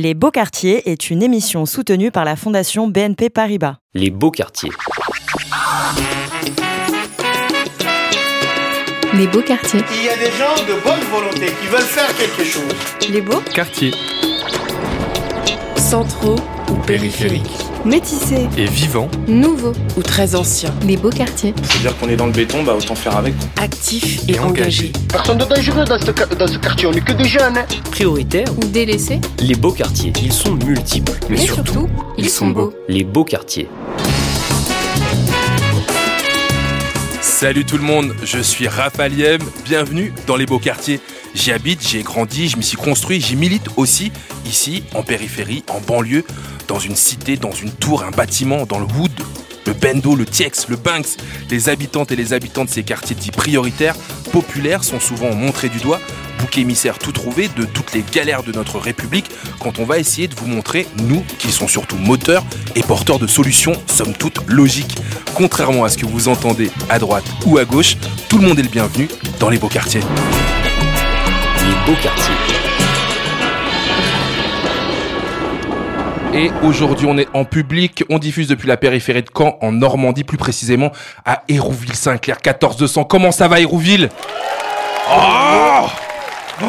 Les Beaux Quartiers est une émission soutenue par la Fondation BNP Paribas. Les beaux quartiers. Les beaux quartiers. Il y a des gens de bonne volonté qui veulent faire quelque chose. Les beaux Quartier Centraux ou périphérique Métissés. et vivant. Nouveaux ou très anciens. Les beaux quartiers. C'est-à-dire qu'on est dans le béton, bah autant faire avec. Actifs et, Et engagés. engagés. Personne de dangereux dans ce, ca- dans ce quartier, on n'est que des jeunes. hein. Prioritaires, Ou délaissés. les beaux quartiers. Ils sont multiples, mais, Mais surtout, surtout, ils sont beaux. les beaux quartiers. Salut tout le monde, je suis Raphaël Yem, bienvenue dans les beaux quartiers. J'y habite, j'y ai grandi, je m'y suis construit, j'y milite aussi, ici, en périphérie, en banlieue, dans une cité, dans une tour, un bâtiment, dans le Wood, le Bendo, le Tiex, le Banks. Les habitantes et les habitants de ces quartiers dits prioritaires, populaires, sont souvent montrés du doigt, bouc émissaire tout trouvé de toutes les galères de notre République, quand on va essayer de vous montrer, nous, qui sont surtout moteurs et porteurs de solutions, somme toute logiques. Contrairement à ce que vous entendez à droite ou à gauche, tout le monde est le bienvenu dans les beaux quartiers. Les beaux quartiers. Et aujourd'hui, on est en public. On diffuse depuis la périphérie de Caen, en Normandie, plus précisément à Hérouville-Saint-Clair, 14200. Comment ça va, Hérouville? Oh Oh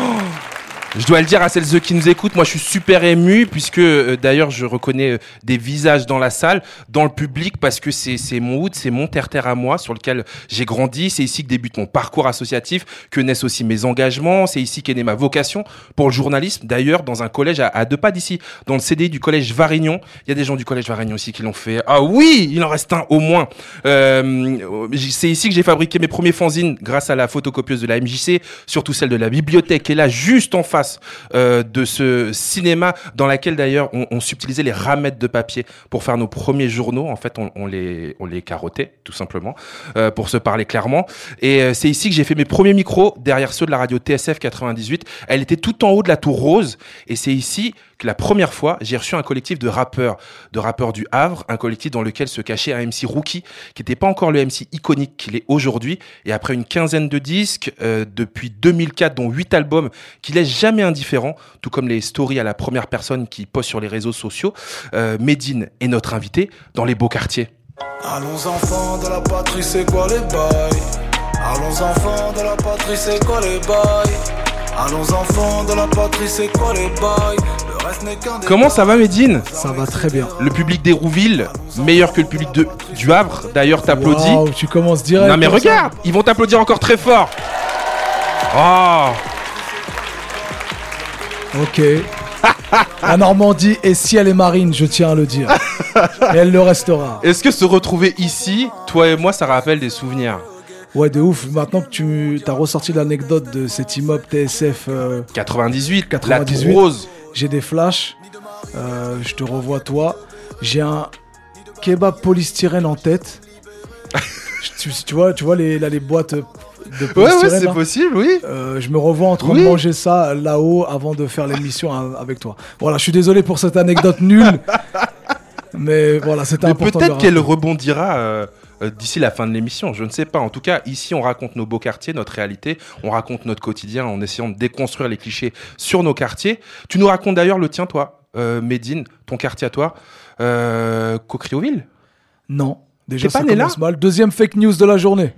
je dois le dire à celles et qui nous écoutent, moi je suis super ému puisque euh, d'ailleurs je reconnais euh, des visages dans la salle, dans le public parce que c'est mon hood, c'est mon terre-terre à moi sur lequel j'ai grandi, c'est ici que débute mon parcours associatif, que naissent aussi mes engagements, c'est ici qu'est née ma vocation pour le journalisme. D'ailleurs dans un collège à, à deux pas d'ici, dans le CDI du collège Varignon, il y a des gens du collège Varignon aussi qui l'ont fait. Ah oui, il en reste un au moins. Euh, c'est ici que j'ai fabriqué mes premiers fanzines grâce à la photocopieuse de la MJC, surtout celle de la bibliothèque est là juste en face euh, de ce cinéma dans laquelle d'ailleurs on, on subtilisait les ramettes de papier pour faire nos premiers journaux. En fait, on, les on les carottait tout simplement euh, pour se parler clairement. Et euh, c'est ici que j'ai fait mes premiers micros derrière ceux de la radio TSF 98. Elle était tout en haut de la tour rose et c'est ici la première fois j'ai reçu un collectif de rappeurs, de rappeurs du Havre, un collectif dans lequel se cachait un MC rookie qui n'était pas encore le MC iconique qu'il est aujourd'hui. Et après une quinzaine de disques, euh, depuis 2004, dont huit albums, qui laissent jamais indifférent, tout comme les stories à la première personne qui postent sur les réseaux sociaux, euh, Medine est notre invité dans les beaux quartiers. Allons enfants de la patrie, c'est quoi les bails? Allons enfants de la patrie, c'est quoi les bails? Allons enfants de la patrie, c'est quoi les bails? Comment ça va Medine Ça va très bien. Le public d'Hérouville, meilleur que le public de, du Havre, d'ailleurs t'applaudis. Tu commences direct. Non mais ça. regarde, ils vont t'applaudir encore très fort. Oh Ok. La Normandie est ciel et marine, je tiens à le dire. Et elle le restera. Est-ce que se retrouver ici, toi et moi, ça rappelle des souvenirs? Ouais, de ouf. Maintenant que tu as ressorti l'anecdote de cet immeuble TSF, euh, 98, la 98. tour rose. J'ai des flashs. Euh, je te revois toi. J'ai un kebab polystyrène en tête. tu, tu vois, tu vois les, là, les boîtes de Ouais, polystyrène. ouais, c'est là possible, oui. Euh, je me revois en train Oui. de manger ça là-haut avant de faire l'émission avec toi. Voilà, je suis désolé pour cette anecdote nulle. Mais voilà, c'était important. peut-être qu'elle rebondira euh, euh, d'ici la fin de l'émission, je ne sais pas. En tout cas, ici, on raconte nos beaux quartiers, notre réalité, on raconte notre quotidien en essayant de déconstruire les clichés sur nos quartiers. Tu nous racontes d'ailleurs le tien, toi, euh, Médine, ton quartier à toi, euh, Cocrioville. Non, déjà T'es pas ça né là? mal. Deuxième fake news de la journée.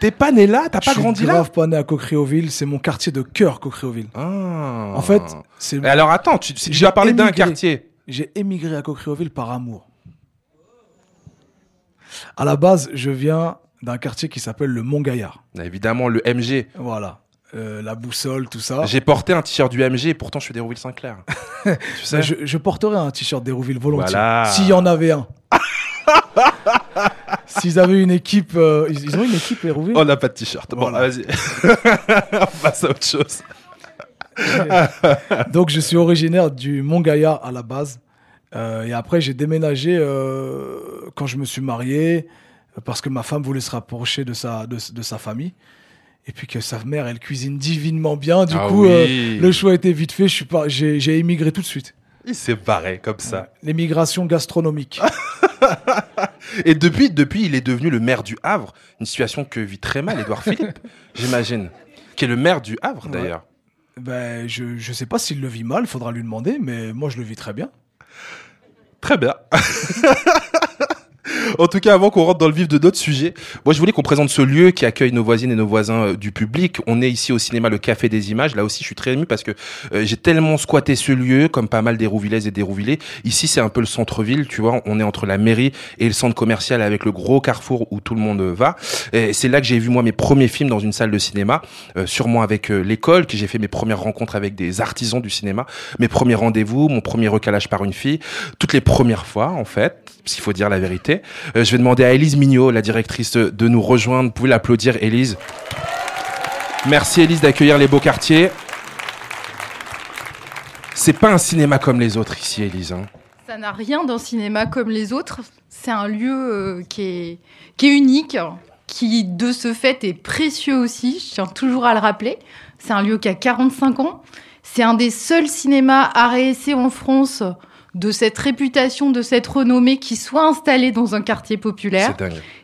T'es pas né là? T'as pas je grandi suis là? grave pas né à Cocrioville, c'est mon quartier de cœur, Cocrioville. Ah. En fait, c'est alors attends, tu, tu J'ai vas parler d'un quartier. j'ai émigré à Cocrioville par amour. À la base, je viens d'un quartier qui s'appelle le Mont-Gaillard. Évidemment, le MG. Voilà. Euh, la boussole, tout ça. J'ai porté un t-shirt du MG et pourtant je suis d'Hérouville-Saint-Clair. tu sais Bah, je, je porterais un t-shirt d'Hérouville volontiers. Voilà. S'il y en avait un. S'ils avaient une équipe. euh, ils, ils ont une équipe Hérouville On n'a pas de t-shirt. Bon, Voilà. vas-y. On passe à autre chose. Donc je suis originaire du Mont-Gaillard à la base. Euh, et après, j'ai déménagé euh, quand je me suis marié parce que ma femme voulait se rapprocher de sa, de, de sa famille. Et puis que sa mère, elle cuisine divinement bien. Du Ah coup, oui. euh, le choix était vite fait. Je suis pas, j'ai, j'ai émigré tout de suite. Il s'est barré comme ça. L'émigration gastronomique. Et depuis, depuis, il est devenu le maire du Havre. Une situation que vit très mal Édouard Philippe, j'imagine. Qui est le maire du Havre, d'ailleurs. Ben, je, je sais pas s'il le vit mal, faudra lui demander, mais moi je le vis très bien. Très bien. En tout cas, avant qu'on rentre dans le vif de d'autres sujets, moi je voulais qu'on présente ce lieu qui accueille nos voisines et nos voisins euh, du public. On est ici au cinéma Le Café des Images. Là aussi, je suis très ému parce que euh, j'ai tellement squatté ce lieu, comme pas mal des Rouvillaises et des Rouvillais. Ici, c'est un peu le centre-ville, tu vois. On est entre la mairie et le centre commercial avec le gros carrefour où tout le monde va. C'est là que j'ai vu moi mes premiers films dans une salle de cinéma, euh, sûrement avec l'école, que j'ai fait mes premières rencontres avec des artisans du cinéma, mes premiers rendez-vous, mon premier recalage par une fille, toutes les premières fois en fait, s'il faut dire la vérité. Euh, je vais demander à Élise Mignot, la directrice, de, nous rejoindre. Vous pouvez l'applaudir, Élise. Merci Élise d'accueillir les beaux quartiers. C'est pas un cinéma comme les autres ici, Élise. hein. Ça n'a rien d'un cinéma comme les autres. C'est un lieu euh, qui, est, unique, qui de ce fait est précieux aussi. Je tiens toujours à le rappeler. C'est un lieu qui a 45 ans. C'est un des seuls cinémas à essai en France de cette réputation, de cette renommée qui soit installé dans un quartier populaire.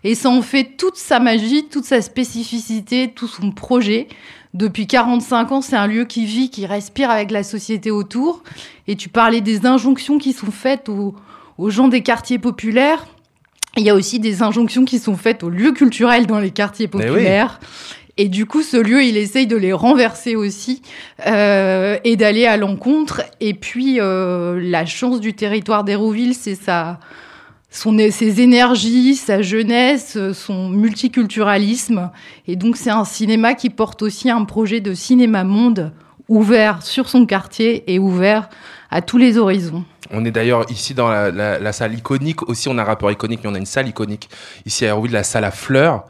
Et ça en fait toute sa magie, toute sa spécificité, tout son projet. Depuis 45 ans, c'est un lieu qui vit, qui respire avec la société autour. Et tu parlais des injonctions qui sont faites aux, aux gens des quartiers populaires. Il y a aussi des injonctions qui sont faites aux lieux culturels dans les quartiers Mais oui. Et du coup, ce lieu, il essaye de les renverser aussi euh, et d'aller à l'encontre. Et puis, euh, la chance du territoire d'Hérouville, c'est sa, son, ses énergies, sa jeunesse, son multiculturalisme. Et donc, c'est un cinéma qui porte aussi un projet de cinéma monde ouvert sur son quartier et ouvert à tous les horizons. On est d'ailleurs ici dans la salle iconique. Aussi, on a un rapport iconique, mais on a une salle iconique. Ici à Hérouville, la salle à fleurs.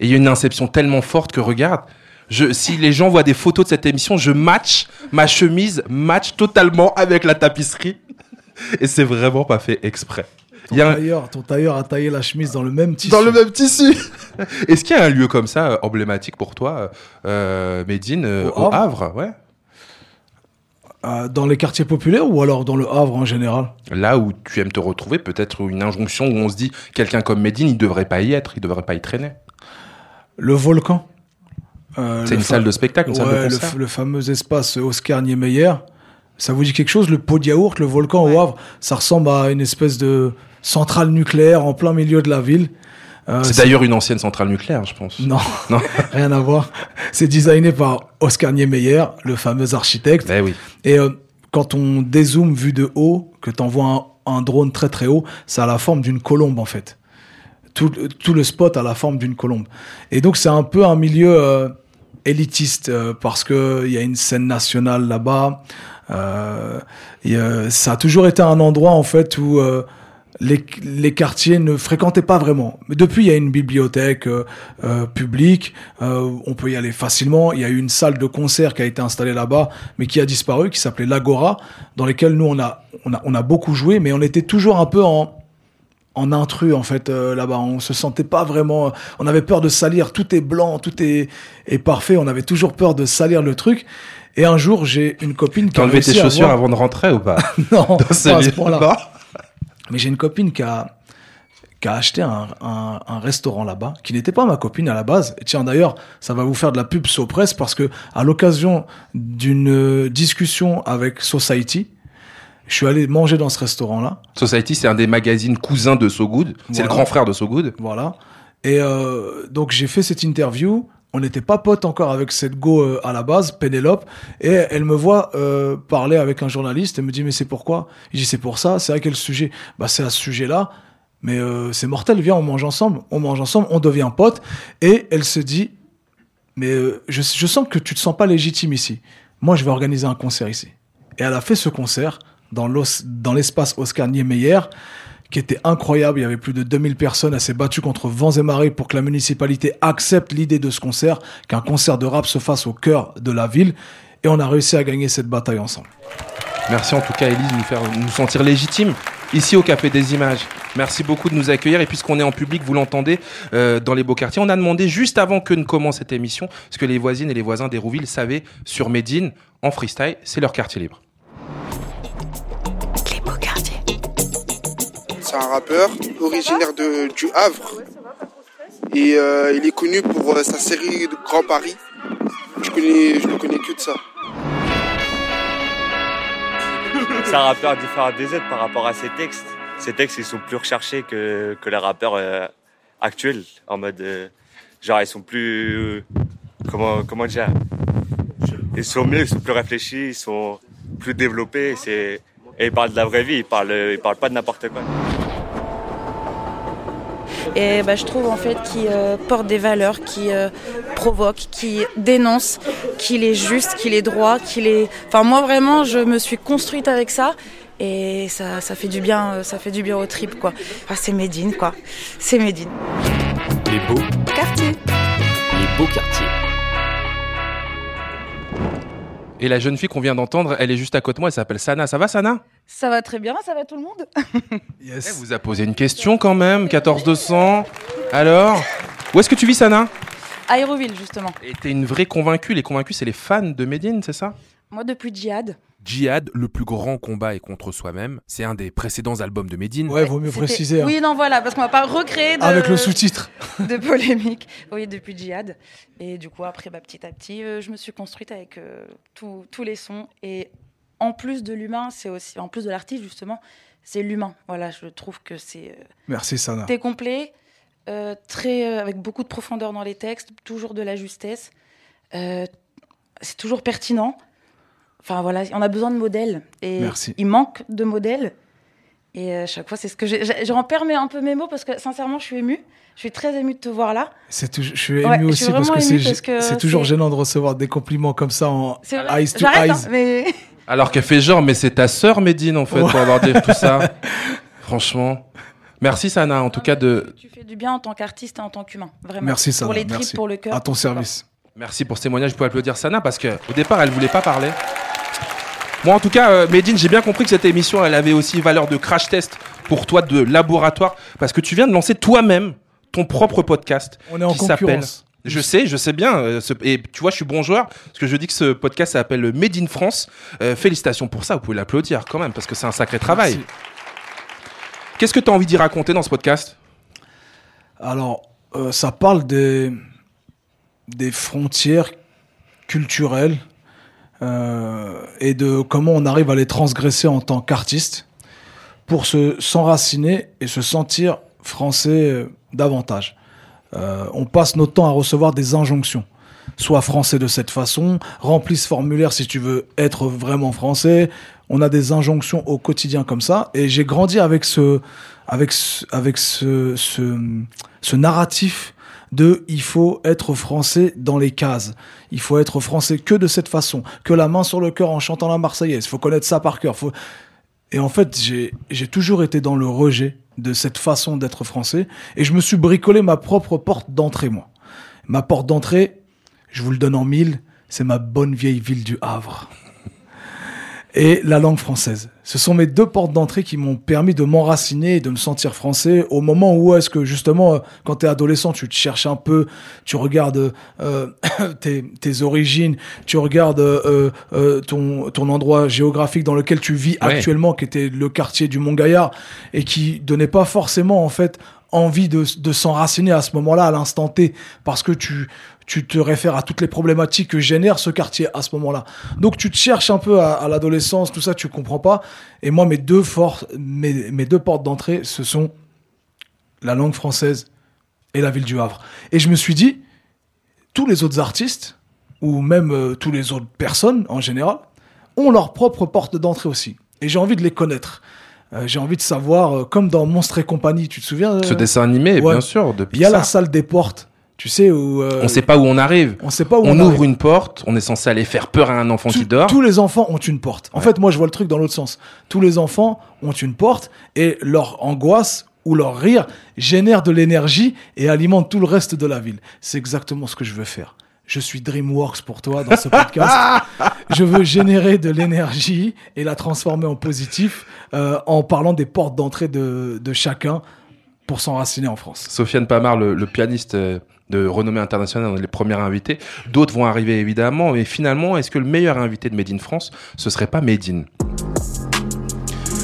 Et il y a une inception tellement forte que regarde. Je, si les gens voient des photos de cette émission, je match ma chemise, match totalement avec la tapisserie. Et c'est vraiment pas fait exprès. Ton Il y a un- tailleur, ton tailleur a taillé la chemise dans le même tissu. dans le même tissu. Est-ce qu'il y a un lieu comme ça, euh, emblématique pour toi, euh, Médine, euh, Au au Havre, ouais Euh, dans les quartiers populaires ou alors dans le Havre en général? Là où tu aimes te retrouver, peut-être une injonction où on se dit quelqu'un comme Médine, il devrait pas y être, il devrait pas y traîner. Le volcan. Euh, C'est le une salle de spectacle, une salle de le, concert. f- le fameux espace Oscar Niemeyer. Ça vous dit quelque chose Le pot de yaourt, le volcan au Havre, ça ressemble à une espèce de centrale nucléaire en plein milieu de la ville. Euh, C'est d'ailleurs une ancienne centrale nucléaire, je pense. Non, Non. rien à voir. C'est designé par Oscar Niemeyer, le fameux architecte. Eh oui. Et euh, quand on dézoome vu de haut, que tu envoies un, un drone très très haut, ça a la forme d'une colombe en fait. Tout, tout le spot a la forme d'une colombe. Et donc c'est un peu un milieu euh, élitiste euh, parce que il y a une scène nationale là-bas. Euh, euh, ça a toujours été un endroit en fait où euh, les, les quartiers ne fréquentaient pas vraiment. Mais depuis, il y a une bibliothèque euh, euh, publique, euh, on peut y aller facilement. Il y a eu une salle de concert qui a été installée là-bas, mais qui a disparu, qui s'appelait l'Agora, dans lesquelles nous on a, on a on a beaucoup joué, mais on était toujours un peu en en intrus en fait euh, là-bas. On se sentait pas vraiment. On avait peur de salir. Tout est blanc, tout est, est parfait. On avait toujours peur de salir le truc. Et un jour, j'ai une copine qui a enlevé tes chaussures avoir- avant de rentrer ou pas non, Dans pas ce à ce lieu point-là. Mais j'ai une copine qui a, qui a acheté un, un, un restaurant là-bas, qui n'était pas ma copine à la base. Et tiens, d'ailleurs, ça va vous faire de la pub Sopress parce que, à l'occasion d'une euh, discussion avec Society, je suis allé manger dans ce restaurant-là. Society, c'est un des magazines cousins de So Good. C'est le grand frère de So Good. Voilà. Et euh, donc, j'ai fait cette interview. On n'était pas potes encore avec cette go euh, à la base, Pénélope, et elle me voit euh, parler avec un journaliste et me dit mais c'est pourquoi? Je dis c'est pour ça, c'est à quel sujet? Bah c'est à ce sujet-là, mais euh, c'est mortel, viens on mange ensemble, on mange ensemble, on devient potes, et elle se dit mais je, je sens que tu te sens pas légitime ici. Moi je vais organiser un concert ici. Et elle a fait ce concert dans l'espace Oscar Niemeyer qui était incroyable. Il y avait plus de 2000 personnes. Elle s'est battue contre vents et marées pour que la municipalité accepte l'idée de ce concert, qu'un concert de rap se fasse au cœur de la ville. Et on a réussi à gagner cette bataille ensemble. Merci en tout cas, Elise, de nous faire nous sentir légitimes ici au Café des Images. Merci beaucoup de nous accueillir. Et puisqu'on est en public, vous l'entendez, euh, dans les beaux quartiers, on a demandé juste avant que ne commence cette émission ce que les voisines et les voisins d'Hérouville savaient sur Médine en freestyle. C'est leur quartier libre. C'est un rappeur originaire de, du Havre. Et euh, il est connu pour euh, sa série de Grand Paris. Je, ne connais que de ça. C'est un rappeur différent des autres par rapport à ses textes. Ses textes, ils sont plus recherchés que, que les rappeurs euh, actuels. En mode. genre, ils sont plus. comment, comment dire? Ils sont mieux, ils sont plus réfléchis, ils sont plus développés. Et ils parlent de la vraie vie, ils parlent, ils parlent pas de n'importe quoi. Et bah, je trouve en fait qu'il euh, porte des valeurs, qui euh, provoque, qui dénonce, qu'il est juste, qu'il est droit, qu'il est. Enfin moi vraiment, je me suis construite avec ça. Et ça, ça fait du bien, euh, ça fait du bien au trip quoi. Ah, c'est Médine quoi, c'est Médine. Les beaux Quartier. Les beaux quartiers. Et la jeune fille qu'on vient d'entendre, elle est juste à côté de moi, elle s'appelle Sana. Ça va, Sana? Ça va très bien, ça va tout le monde? Elle vous a posé une question quand même, 14200. Alors Où est-ce que tu vis, Sana? Aéroville justement. Et t'es une vraie convaincue. Les convaincus, c'est les fans de Medine, c'est ça? Moi depuis Djihad. Djihad, le plus grand combat est contre soi-même. C'est un des précédents albums de Medine. Ouais, vaut mieux préciser. hein. Oui non voilà, parce qu'on va pas recréer de... Avec le sous-titre. de polémique. Oui, depuis Djihad. Et du coup, après, bah, petit à petit, euh, je me suis construite avec euh, tous- tous les sons. Et en plus de l'humain, c'est aussi, en plus de l'artiste, justement, c'est l'humain. Voilà, je trouve que c'est euh, Merci, Sana. très complet, euh, très, euh, avec beaucoup de profondeur dans les textes, toujours de la justesse. Euh, c'est toujours pertinent. Enfin voilà, on a besoin de modèles. Et Merci. il manque de modèles. Et à chaque fois, c'est ce que J'en perds un peu mes mots parce que sincèrement, je suis émue. Je suis très émue de te voir là. C'est toujours- je suis ému Ouais, je suis aussi parce que émue c'est parce que c'est toujours gênant de recevoir des compliments comme ça en eyes to hein, eyes. mais Alors qu'elle fait genre, mais c'est ta sœur, Medine, en fait, pour avoir dit tout ça. Franchement. Merci, Sana, en tout cas, de. tu fais du bien en tant qu'artiste et en tant qu'humain. Vraiment. Merci, Sana. Pour les tripes, merci. pour le cœur. À ton service. Merci pour ce témoignage. Vous pouvez applaudir Sana parce que au départ, elle voulait pas parler. Moi, en tout cas, euh, Medine, j'ai bien compris que cette émission, elle avait aussi valeur de crash test pour toi, de laboratoire, parce que tu viens de lancer toi-même ton propre podcast. On est en qui s'appelle-. Je sais, je sais bien. euh, ce- et tu vois, je suis bon joueur, parce que je dis que ce podcast s'appelle Made in France. Euh, félicitations pour ça, vous pouvez l'applaudir quand même, parce que c'est un sacré travail. Qu'est-ce que tu as envie d'y raconter dans ce podcast? Alors, euh, ça parle des, des frontières culturelles et de comment on arrive à les transgresser en tant qu'artiste pour se s'enraciner et se sentir français euh, davantage. Euh, on passe notre temps à recevoir des injonctions. Sois français de cette façon, remplis ce formulaire si tu veux être vraiment français. On a des injonctions au quotidien comme ça. Et j'ai grandi avec ce, avec ce, avec ce, ce, ce narratif de il faut être français dans les cases. Il faut être français que de cette façon, que la main sur le cœur en chantant la Marseillaise. Il faut connaître ça par cœur. Faut... Et en fait, j'ai j'ai toujours été dans le rejet de cette façon d'être français. Et je me suis bricolé ma propre porte d'entrée, moi. Ma porte d'entrée, je vous le donne en mille, c'est ma bonne vieille ville du Havre. Et la langue française. Ce sont mes deux portes d'entrée qui m'ont permis de m'enraciner et de me sentir français au moment où est-ce que justement, euh, quand tu es adolescent, tu te cherches un peu, tu regardes euh, tes, tes origines, tu regardes euh, euh, ton, ton endroit géographique dans lequel tu vis Ouais. actuellement, qui était le quartier du Mont-Gaillard, et qui donnait pas forcément en fait envie de, de s'enraciner à ce moment-là, à l'instant T, parce que tu, tu te réfères à toutes les problématiques que génère ce quartier à ce moment-là. Donc tu te cherches un peu à, à l'adolescence, tout ça, tu comprends pas. Et moi, mes deux forces, mes, mes deux portes d'entrée, ce sont la langue française et la ville du Havre. Et je me suis dit, tous les autres artistes, ou même euh, tous les autres personnes en général, ont leur propre porte d'entrée aussi. Et j'ai envie de les connaître. Euh, j'ai envie de savoir, euh, comme dans Monstres et compagnie, tu te souviens Ce euh, dessin animé, ouais. bien sûr. De Il y a la salle des portes, tu sais, où... euh, On sait pas où on arrive. on sait pas où On, on, ouvre arrive. une porte, on est censé aller faire peur à un enfant qui dort. Tous les enfants ont une porte. En Ouais. fait, moi, je vois le truc dans l'autre sens. Tous les enfants ont une porte et leur angoisse ou leur rire génère de l'énergie et alimente tout le reste de la ville. C'est exactement ce que je veux faire. Je suis DreamWorks pour toi dans ce podcast. je veux générer de l'énergie et la transformer en positif euh, en parlant des portes d'entrée de, de chacun pour s'enraciner en France. Sofiane Pamar, le, le pianiste euh, de renommée internationale, dans les premiers invités. D'autres vont arriver évidemment, mais finalement, est-ce que le meilleur invité de Made in France, ce serait pas Made in?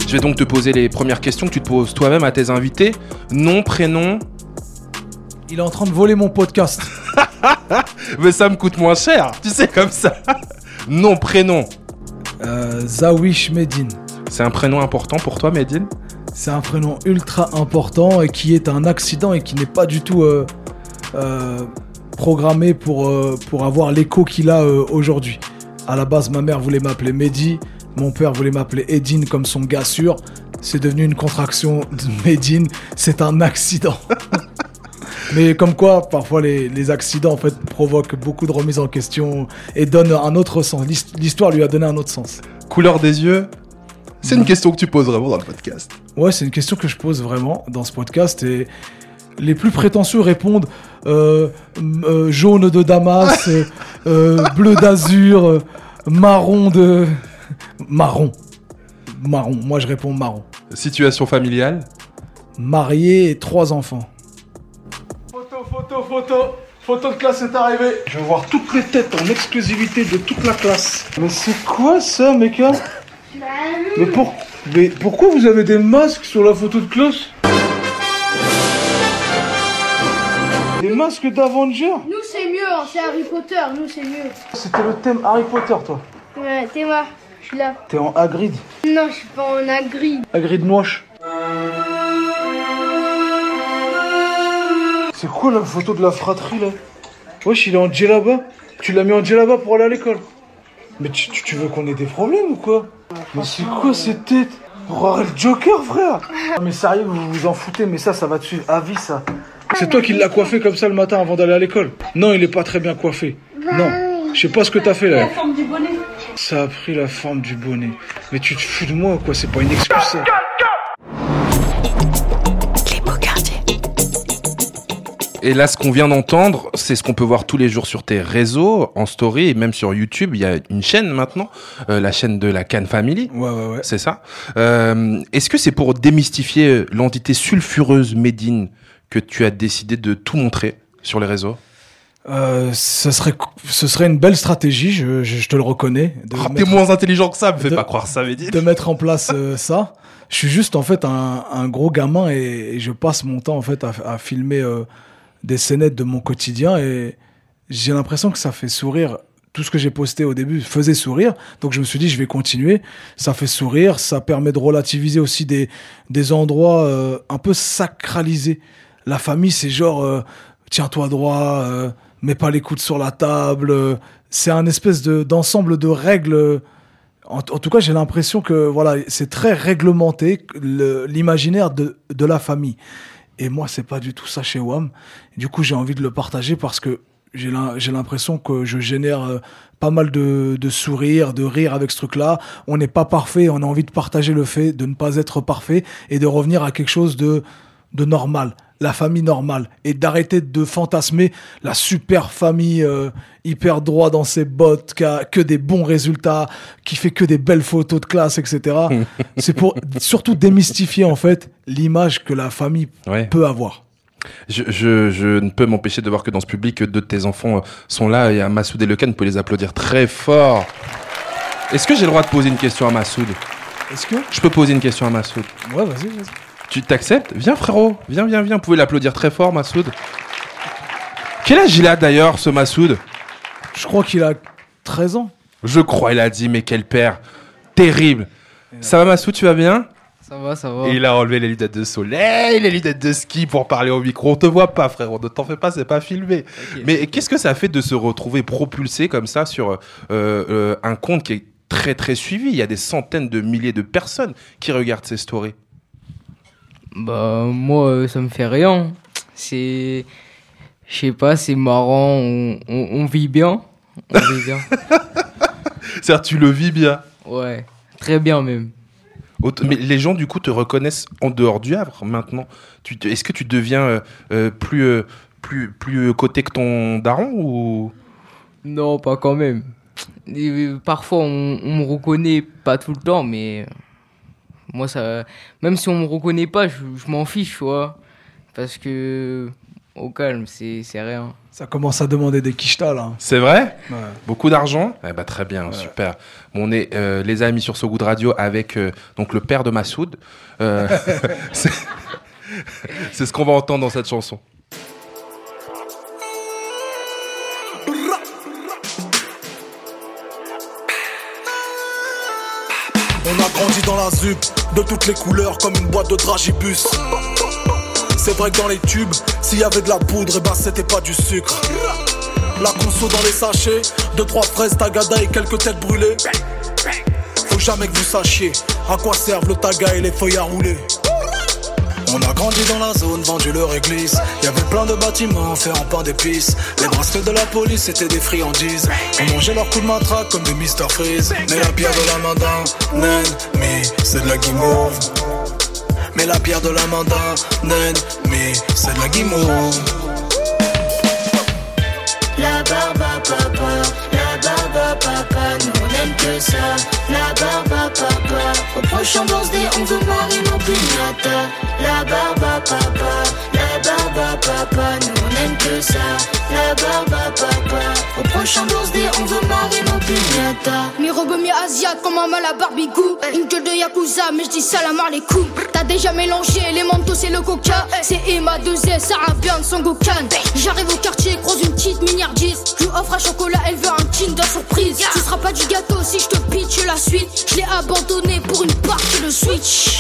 Je vais donc te poser les premières questions que tu te poses toi-même à tes invités. Nom, prénom, Il est en train de voler mon podcast. mais ça me coûte moins cher, tu sais, comme ça. Nom, prénom, Euh, Zawish Medine. C'est un prénom important pour toi, Medine C'est un prénom ultra important et qui est un accident et qui n'est pas du tout euh, programmé pour, euh, pour avoir l'écho qu'il a euh, aujourd'hui. À la base, ma mère voulait m'appeler Mehdi, mon père voulait m'appeler Edine comme son gars sûr. C'est devenu une contraction de Medine. C'est un accident. Mais comme quoi, parfois les, les accidents en fait provoquent beaucoup de remises en question et donnent un autre sens. L'hist- L'histoire lui a donné un autre sens. Couleur des yeux C'est une question que tu poses vraiment dans le podcast. Ouais, c'est une question que je pose vraiment dans ce podcast et les plus prétentieux répondent euh, euh, jaune de Damas, euh, bleu d'azur, marron de marron. Marron. Moi, je réponds marron. Situation familiale Marié et trois enfants. Photo, photo, photo. Photo de classe est arrivée. Je vais voir toutes les têtes en exclusivité de toute la classe. Mais c'est quoi ça, mec Mais, pour... Mais pourquoi vous avez des masques sur la photo de classe? Des masques d'Avengers Nous c'est mieux, hein, c'est Harry Potter, nous c'est mieux. C'était le thème Harry Potter, toi. Ouais, t'es moi, je suis là. T'es en Hagrid. Non, je suis pas en agri. Hagrid Noche. C'est quoi la photo de la fratrie là? Wesh, il est en djellaba. Tu l'as mis en djellaba pour aller à l'école. Mais tu, veux qu'on ait des problèmes ou quoi? Mais c'est quoi cette tête? Oh, le Joker, frère Mais sérieux, vous vous en foutez, mais ça, ça va te suivre à vie, ça. C'est toi qui l'as coiffé comme ça le matin avant d'aller à l'école Non, il est pas très bien coiffé. Non, je sais pas ce que t'as fait là. forme du bonnet. Ça a pris la forme du bonnet. Mais tu te fous de moi ou quoi C'est pas une excuse ça. Et là, ce qu'on vient d'entendre, c'est ce qu'on peut voir tous les jours sur tes réseaux, en story et même sur YouTube. Il y a une chaîne maintenant, euh, la chaîne de la Cannes Family. Ouais, ouais, ouais. C'est ça. Euh, Est-ce que c'est pour démystifier l'entité sulfureuse Médine? Que tu as décidé de tout montrer sur les réseaux Euh, ce, serait, ce serait une belle stratégie, je, je- je te le reconnais. Ah, T'es moins intelligent que ça, me fais de- pas croire ça, Médine. de mettre en place euh, ça. Je suis juste en fait un, un gros gamin et, et je passe mon temps en fait à, à filmer euh, des scénettes de mon quotidien et j'ai l'impression que ça fait sourire. Tout ce que j'ai posté au début faisait sourire, donc je me suis dit je vais continuer. Ça fait sourire, ça permet de relativiser aussi des, des endroits euh, un peu sacralisés. La famille, c'est genre euh, tiens-toi droit, euh, mets pas les coudes sur la table. euh, c'est un espèce de d'ensemble de règles. en, tout cas, j'ai l'impression que voilà, c'est très réglementé le- l'imaginaire de, de la famille. Et moi, c'est pas du tout ça chez WAM. Du coup, j'ai envie de le partager parce que j'ai l'im- j'ai l'impression que je génère pas mal de, de sourires, de rires avec ce truc-là. On n'est pas parfait, on a envie de partager le fait de ne pas être parfait et de revenir à quelque chose de, de normal, la famille normale, et d'arrêter de fantasmer la super famille euh, hyper droit dans ses bottes, qui a que des bons résultats, qui fait que des belles photos de classe, etc. C'est pour surtout démystifier en fait l'image que la famille Ouais. peut avoir. Je, je, je ne peux m'empêcher de voir que dans ce public, deux de tes enfants euh, sont là. Et à Massoud et Lecan, vous pouvez les applaudir très fort. Est-ce que j'ai le droit de poser une question à Massoud? Est-ce que? Je peux poser une question à Massoud? Ouais, vas-y, vas-y. Tu t'acceptes Viens frérot, viens, viens, viens. Vous pouvez l'applaudir très fort, Massoud. Quel âge il a d'ailleurs, ce Massoud? Je crois qu'il a 13 ans. Je crois, il a dit, mais quel père Terrible. Ça va Massoud, tu vas bien? Ça va, ça va. Et il a enlevé les lunettes de soleil, les lunettes de ski pour parler au micro. On te voit pas, frérot. Ne t'en fais pas, c'est pas filmé. Mais qu'est-ce que ça fait de se retrouver propulsé comme ça sur euh, euh, un compte qui est très très suivi? Il y a des centaines de milliers de personnes qui regardent ces stories. Bah, moi, euh, ça me fait rien. C'est. Je sais pas, c'est marrant, on, on, on vit bien. On vit bien. C'est-à-dire, tu le vis bien. Ouais, très bien même. Mais les gens, du coup, te reconnaissent en dehors du Havre maintenant. Est-ce que tu deviens euh, euh, plus, euh, plus, plus côté que ton daron ou? Non, pas quand même. Et, parfois, on, on me reconnaît pas tout le temps, mais moi, ça. Même si on me reconnaît pas, je, je m'en fiche, tu vois. Parce que. Au calme, c'est c'est rien. Ça commence à demander des quichetas là. C'est vrai Ouais. Beaucoup d'argent? Eh ben, Très bien, super. Bon, on est euh, les amis sur So Good Radio avec euh, donc le père de Massoud. Euh, c'est c'est ce qu'on va entendre dans cette chanson. A grandi dans la ZUP, de toutes les couleurs comme une boîte de dragibus. C'est vrai que dans les tubes, s'il y avait de la poudre, et bah c'était pas du sucre. La conso dans les sachets, deux trois fraises, tagada et quelques têtes brûlées. Faut jamais que vous sachiez à quoi servent le taga et les feuilles à rouler. On a grandi dans la zone, vendu leur église. Y avait plein de bâtiments faits en pain d'épices. Les bracelets de la police étaient des friandises. On mangeait leurs coups de matraque comme des Mr Freeze. Mais la pierre de la main d'un ennemi, c'est de la guimauve. Mais la pierre de la main d'un ennemi, c'est de la guimauve. La barbe papa, à papa, nous on aime que ça. À papa, au prochain birthday on veut marier nos barbe à papa, à papa, nous on aime que ça. La barbe papa, au prochain birthday on veut marier nos pignata. Mi robe mi comme un mal à barbecue Une gueule de Yakuza mais je dis salam les coups T'as déjà mélangé les mentos et le coca C'est Emma 2S, Sarah Björn, Son Gokan J'arrive au quartier, croise une petite milliardiste Je lui offre un chocolat, elle veut un Kinder surprise Tu seras pas du gâteau si je te pitch la suite Je l'ai abandonné pour une partie de Switch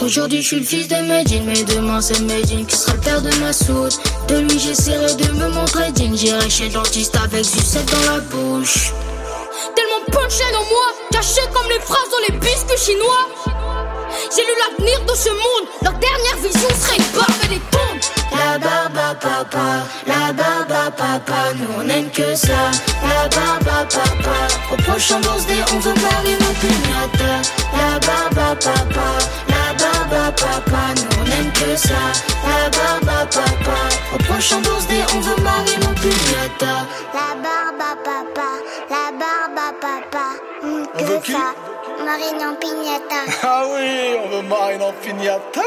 Aujourd'hui je suis le fils de Medine, mais demain c'est Medine qui sera le père de Massoud. De lui j'essaierai de me montrer j'irai chez le dentiste avec du sel dans la bouche. Tellement punché dans moi, caché comme les phrases dans les biscuits chinois J'ai lu l'avenir de ce monde, leur dernière vision serait une barbe et des tombes La barbe à papa, la barbe à papa, nous on aime que ça. La barbe à papa, au prochain birthday on veut marier nos pignatas. La barbe à papa, la barbe à papa, nous on aime que ça. La barbe à papa, au prochain birthday on veut marier nos pignatas. La barbe à papa, la barbe à papa, hum, On veut que qui ça. Marine en pignata. Ah oui, on veut marier en pignata.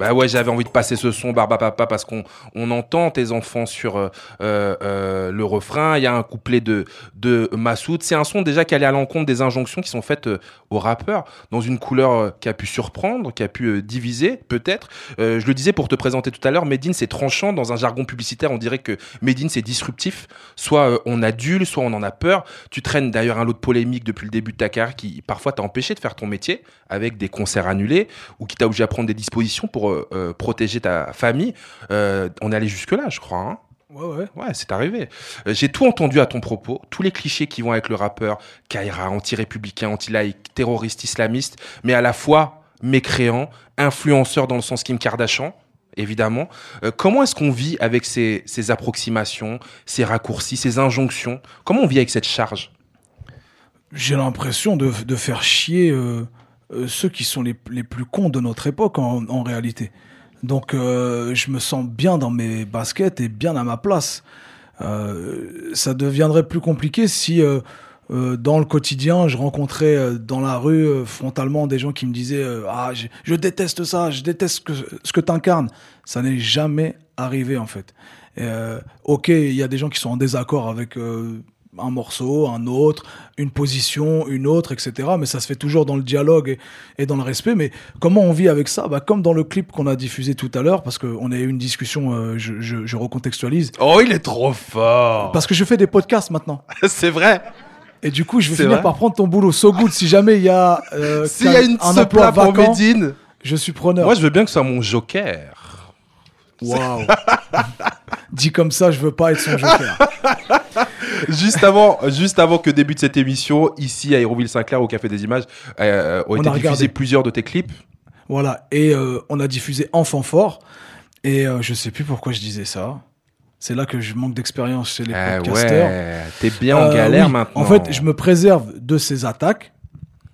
Bah ouais, j'avais envie de passer ce son Barba Papa parce qu'on on entend tes enfants sur euh, euh, euh, le refrain. Il y a un couplet de de Massoud. C'est un son déjà qui allait à l'encontre des injonctions qui sont faites euh, aux rappeurs dans une couleur qui a pu surprendre, qui a pu diviser peut-être. Je le disais pour te présenter tout à l'heure, Medine c'est tranchant dans un jargon publicitaire. On dirait que Medine c'est disruptif. Soit on adule, soit on en a peur. Tu traînes d'ailleurs un lot de polémiques depuis le début de ta carrière qui parfois t'a empêché de faire ton métier avec des concerts annulés ou qui t'a obligé à prendre des dispositions pour euh, euh, protéger ta famille. Euh, on est allé jusque-là, je crois. hein. Ouais, ouais. Ouais, c'est arrivé. Euh, J'ai tout entendu à ton propos, tous les clichés qui vont avec le rappeur, Kaira, anti-républicain, anti-laïque, terroriste islamiste, mais à la fois mécréant, influenceur dans le sens Kim Kardashian, évidemment. Euh, comment est-ce qu'on vit avec ces, ces approximations, ces raccourcis, ces injonctions? Comment on vit avec cette charge? J'ai l'impression de, de faire chier euh, ceux qui sont les, les plus cons de notre époque en, en réalité. Donc euh, je me sens bien dans mes baskets et bien à ma place. Euh, ça deviendrait plus compliqué si euh, euh, dans le quotidien je rencontrais euh, dans la rue euh, frontalement des gens qui me disaient euh, ah je, déteste ça, je déteste ce que, ce que t'incarnes. Ça n'est jamais arrivé en fait. Euh, ok, il y a des gens qui sont en désaccord avec euh, un morceau, un autre, une position, une autre, etc. Mais ça se fait toujours dans le dialogue et, et dans le respect. Mais comment on vit avec ça? Bah, Comme dans le clip qu'on a diffusé tout à l'heure, parce qu'on a eu une discussion, euh, je, je, je recontextualise. Oh, il est trop fort Parce que je fais des podcasts maintenant. C'est vrai Et du coup, je vais finir par prendre ton boulot. So good, si jamais il y a, euh, S'il y a une un emploi pour vacant, je suis preneur. moi je veux bien que ce soit mon joker. Waouh Dit comme ça, je veux pas être son joker. juste avant, juste avant que débute cette émission, ici à Hérouville-Saint-Clair, au Café des Images, euh, ont On été a diffusés regardé. plusieurs de tes clips. Voilà. Et euh, on a diffusé Enfant Fort. Et euh, je sais plus pourquoi je disais ça. C'est là que je manque d'expérience chez les Ah podcasteurs. ouais, t'es bien en galère maintenant. En fait, je me préserve de ces attaques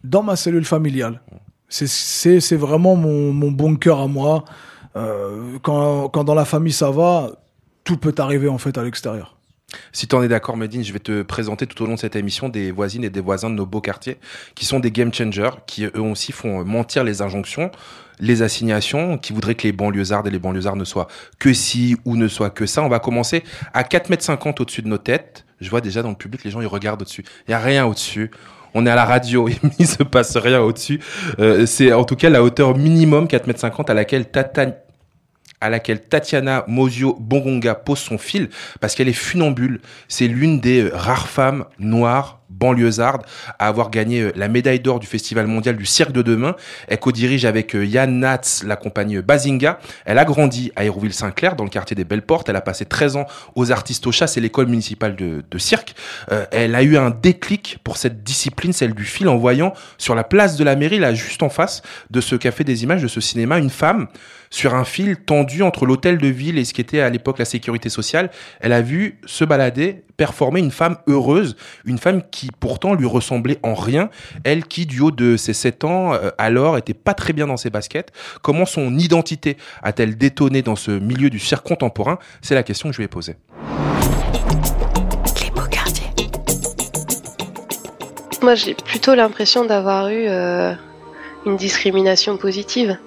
dans ma cellule familiale. C'est- vraiment mon, mon bunker à moi. Euh, quand, quand dans la famille ça va, tout peut arriver en fait à l'extérieur. Si tu en es d'accord, Medine, je vais te présenter tout au long de cette émission des voisines et des voisins de nos beaux quartiers qui sont des game changers, qui eux aussi font mentir les injonctions, les assignations, qui voudraient que les banlieusardes et les banlieusards ne soient que ci ou ne soient que ça. On va commencer à 4,50 mètres au-dessus de nos têtes. Je vois déjà dans le public, les gens ils regardent au-dessus. Il y a rien au-dessus. On est à la radio, il se passe rien au-dessus. Euh, c'est en tout cas la hauteur minimum 4,50 mètres à laquelle Tata à laquelle Tatiana Mosio Bongonga pose son fil parce qu'elle est funambule. C'est l'une des euh, rares femmes noires banlieusarde à avoir gagné euh, la médaille d'or du Festival mondial du cirque de demain. Elle co-dirige avec euh, Yann Natz la compagnie Bazinga. Elle a grandi à Hérouville-Saint-Clair dans le quartier des Belles Portes. Elle a passé 13 ans aux artistes au chat, c'est l'école municipale de, cirque. Euh, elle a eu un déclic pour cette discipline, celle du fil, en voyant sur la place de la mairie, là juste en face de ce café des images, de ce cinéma, une femme sur un fil tendu entre l'hôtel de ville et ce qui était à l'époque la sécurité sociale. Elle a vu se balader, performer une femme heureuse, une femme qui pourtant lui ressemblait en rien, elle qui du haut de ses 7 ans euh, alors était pas très bien dans ses baskets. Comment son identité a-t-elle détonné dans ce milieu du cirque contemporain? C'est la question que je lui ai posée. Les beaux quartiers. Moi, j'ai plutôt l'impression d'avoir eu euh, une discrimination positive.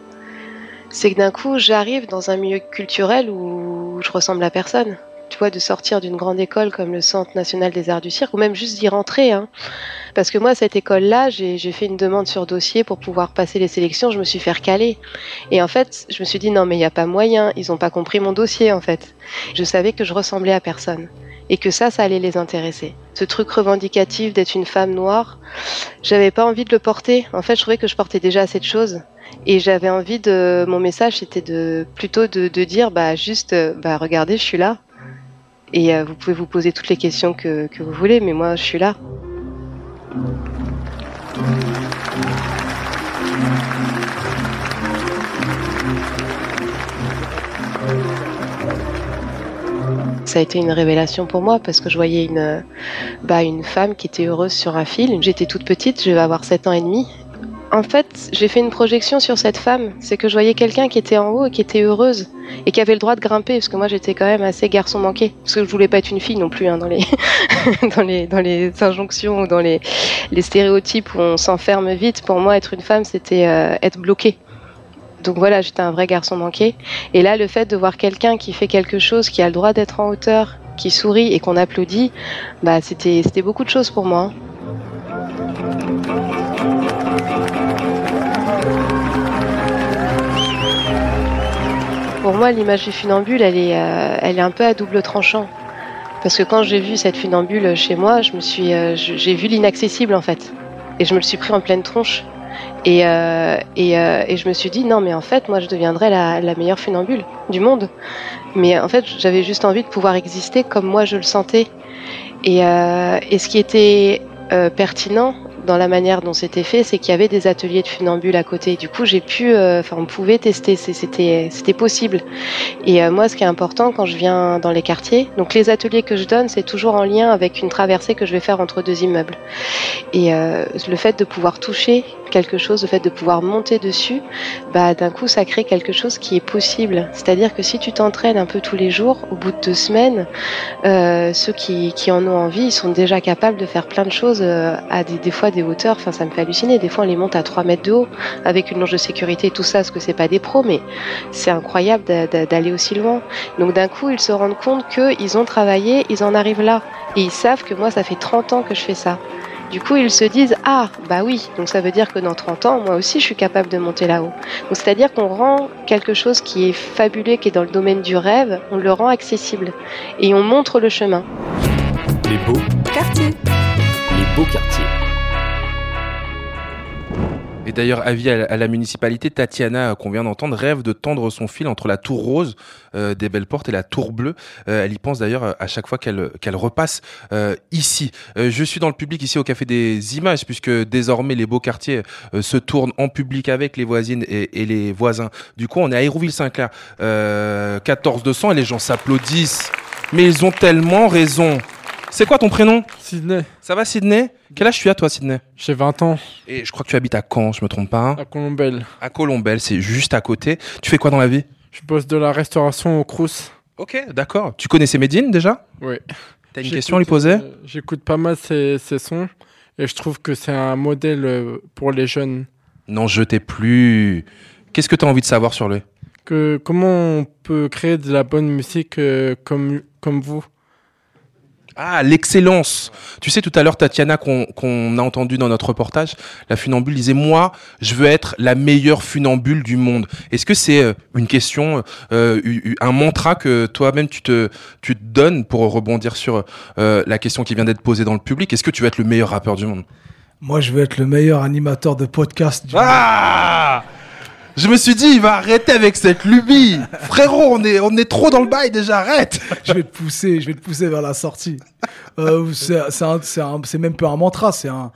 C'est que d'un coup, j'arrive dans un milieu culturel où je ressemble à personne. Tu vois, de sortir d'une grande école comme le Centre national des arts du cirque, ou même juste d'y rentrer. Hein. Parce que moi, cette école-là, j'ai fait une demande sur dossier pour pouvoir passer les sélections, je me suis fait recaler. Et en fait, je me suis dit, non, mais il n'y a pas moyen, ils n'ont pas compris mon dossier, en fait. Je savais que je ressemblais à personne. Et que ça, ça allait les intéresser. Ce truc revendicatif d'être une femme noire, j'avais pas envie de le porter. En fait, je trouvais que je portais déjà assez de choses. Et j'avais envie de, mon message, c'était de plutôt de, de dire, bah juste, euh, bah regardez, je suis là. Et euh, vous pouvez vous poser toutes les questions que, vous voulez, mais moi, je suis là. Ça a été une révélation pour moi parce que je voyais une, bah, une femme qui était heureuse sur un fil. J'étais toute petite, je vais avoir 7 ans et demi. En fait, j'ai fait une projection sur cette femme. C'est que je voyais quelqu'un qui était en haut et qui était heureuse et qui avait le droit de grimper parce que moi j'étais quand même assez garçon manqué parce que je voulais pas être une fille non plus hein, dans les dans les injonctions ou dans les stéréotypes où on s'enferme vite. Pour moi, être une femme, c'était euh, être bloqué. Donc voilà, j'étais un vrai garçon manqué. Et là, le fait de voir quelqu'un qui fait quelque chose, qui a le droit d'être en hauteur, qui sourit et qu'on applaudit, bah c'était c'était beaucoup de choses pour moi. Moi, l'image du funambule, elle est, euh, elle est un peu à double tranchant. Parce que quand j'ai vu cette funambule chez moi, je me suis, euh, j'ai vu l'inaccessible en fait, et je me le suis pris en pleine tronche. Et, euh, et, et je me suis dit non, mais en fait, moi, je deviendrai la, la meilleure funambule du monde. Mais en fait, j'avais juste envie de pouvoir exister comme moi je le sentais. Et, et ce qui était pertinent dans la manière dont c'était fait, c'est qu'il y avait des ateliers de funambule à côté. Du coup, j'ai pu, euh, enfin, on pouvait tester, c'était, c'était possible. Et euh, moi, ce qui est important quand je viens dans les quartiers, donc les ateliers que je donne, c'est toujours en lien avec une traversée que je vais faire entre deux immeubles. Et euh, le fait de pouvoir toucher quelque chose, le fait de pouvoir monter dessus, bah d'un coup, ça crée quelque chose qui est possible. C'est-à-dire que si tu t'entraînes un peu tous les jours, au bout de deux semaines, euh, ceux qui, en ont envie, ils sont déjà capables de faire plein de choses euh, à des, des fois des hauteurs. Enfin, ça me fait halluciner. Des fois, on les monte à 3 mètres de haut avec une longe de sécurité et tout ça, parce que c'est pas des pros, mais c'est incroyable d'a- d'a- d'aller aussi loin. Donc d'un coup, ils se rendent compte qu'ils ont travaillé, ils en arrivent là. Et ils savent que moi, ça fait 30 ans que je fais ça. Du coup, ils se disent Ah, bah oui, donc ça veut dire que dans 30 ans, moi aussi, je suis capable de monter là-haut. Donc c'est-à-dire qu'on rend quelque chose qui est fabuleux, qui est dans le domaine du rêve, on le rend accessible. Et on montre le chemin. Les beaux Quartier. Les beaux quartiers. Et d'ailleurs, avis à, la municipalité, Tatiana, euh, qu'on vient d'entendre, rêve de tendre son fil entre la tour rose euh, des Belles Portes et la tour bleue. Euh, elle y pense d'ailleurs à chaque fois qu'elle qu'elle repasse ici. Je suis dans le public ici au Café des Images, puisque désormais les beaux quartiers se tournent en public avec les voisines et, et les voisins. Du coup, on est à Hérouville-Saint-Clair, euh, 14200, et les gens s'applaudissent. Mais ils ont tellement raison. C'est quoi ton prénom Sydney. Ça va Sydney? Quel âge tu as toi Sydney? J'ai 20 ans. Et je crois que tu habites à Caen, je me trompe pas. hein? À Colombelle. À Colombelle, c'est juste à côté. Tu fais quoi dans la vie? Je bosse de la restauration au Crous. Ok, d'accord. Tu connaissais Medine déjà? Oui. T'as une question à lui poser? euh, J'écoute pas mal ses, ses sons et je trouve que c'est un modèle euh, pour les jeunes. Non, je t'ai plus. Qu'est-ce que tu as envie de savoir sur lui? Que comment on peut créer de la bonne musique euh, comme comme vous? Ah, l'excellence. Tu sais, tout à l'heure, Tatiana, qu'on qu'on a entendu dans notre reportage, la funambule disait, moi, je veux être la meilleure funambule du monde. Est-ce que c'est euh, une question, euh, un mantra que toi-même tu te, tu te donnes pour rebondir sur euh, la question qui vient d'être posée dans le public? Est-ce que tu veux être le meilleur rappeur du monde? Moi, je veux être le meilleur animateur de podcast du Ah Je me suis dit, il va arrêter avec cette lubie. Frérot, on est, on est trop dans le bail déjà, arrête. je vais te pousser, je vais te pousser vers la sortie. Euh, c'est même pas un mantra, c'est un,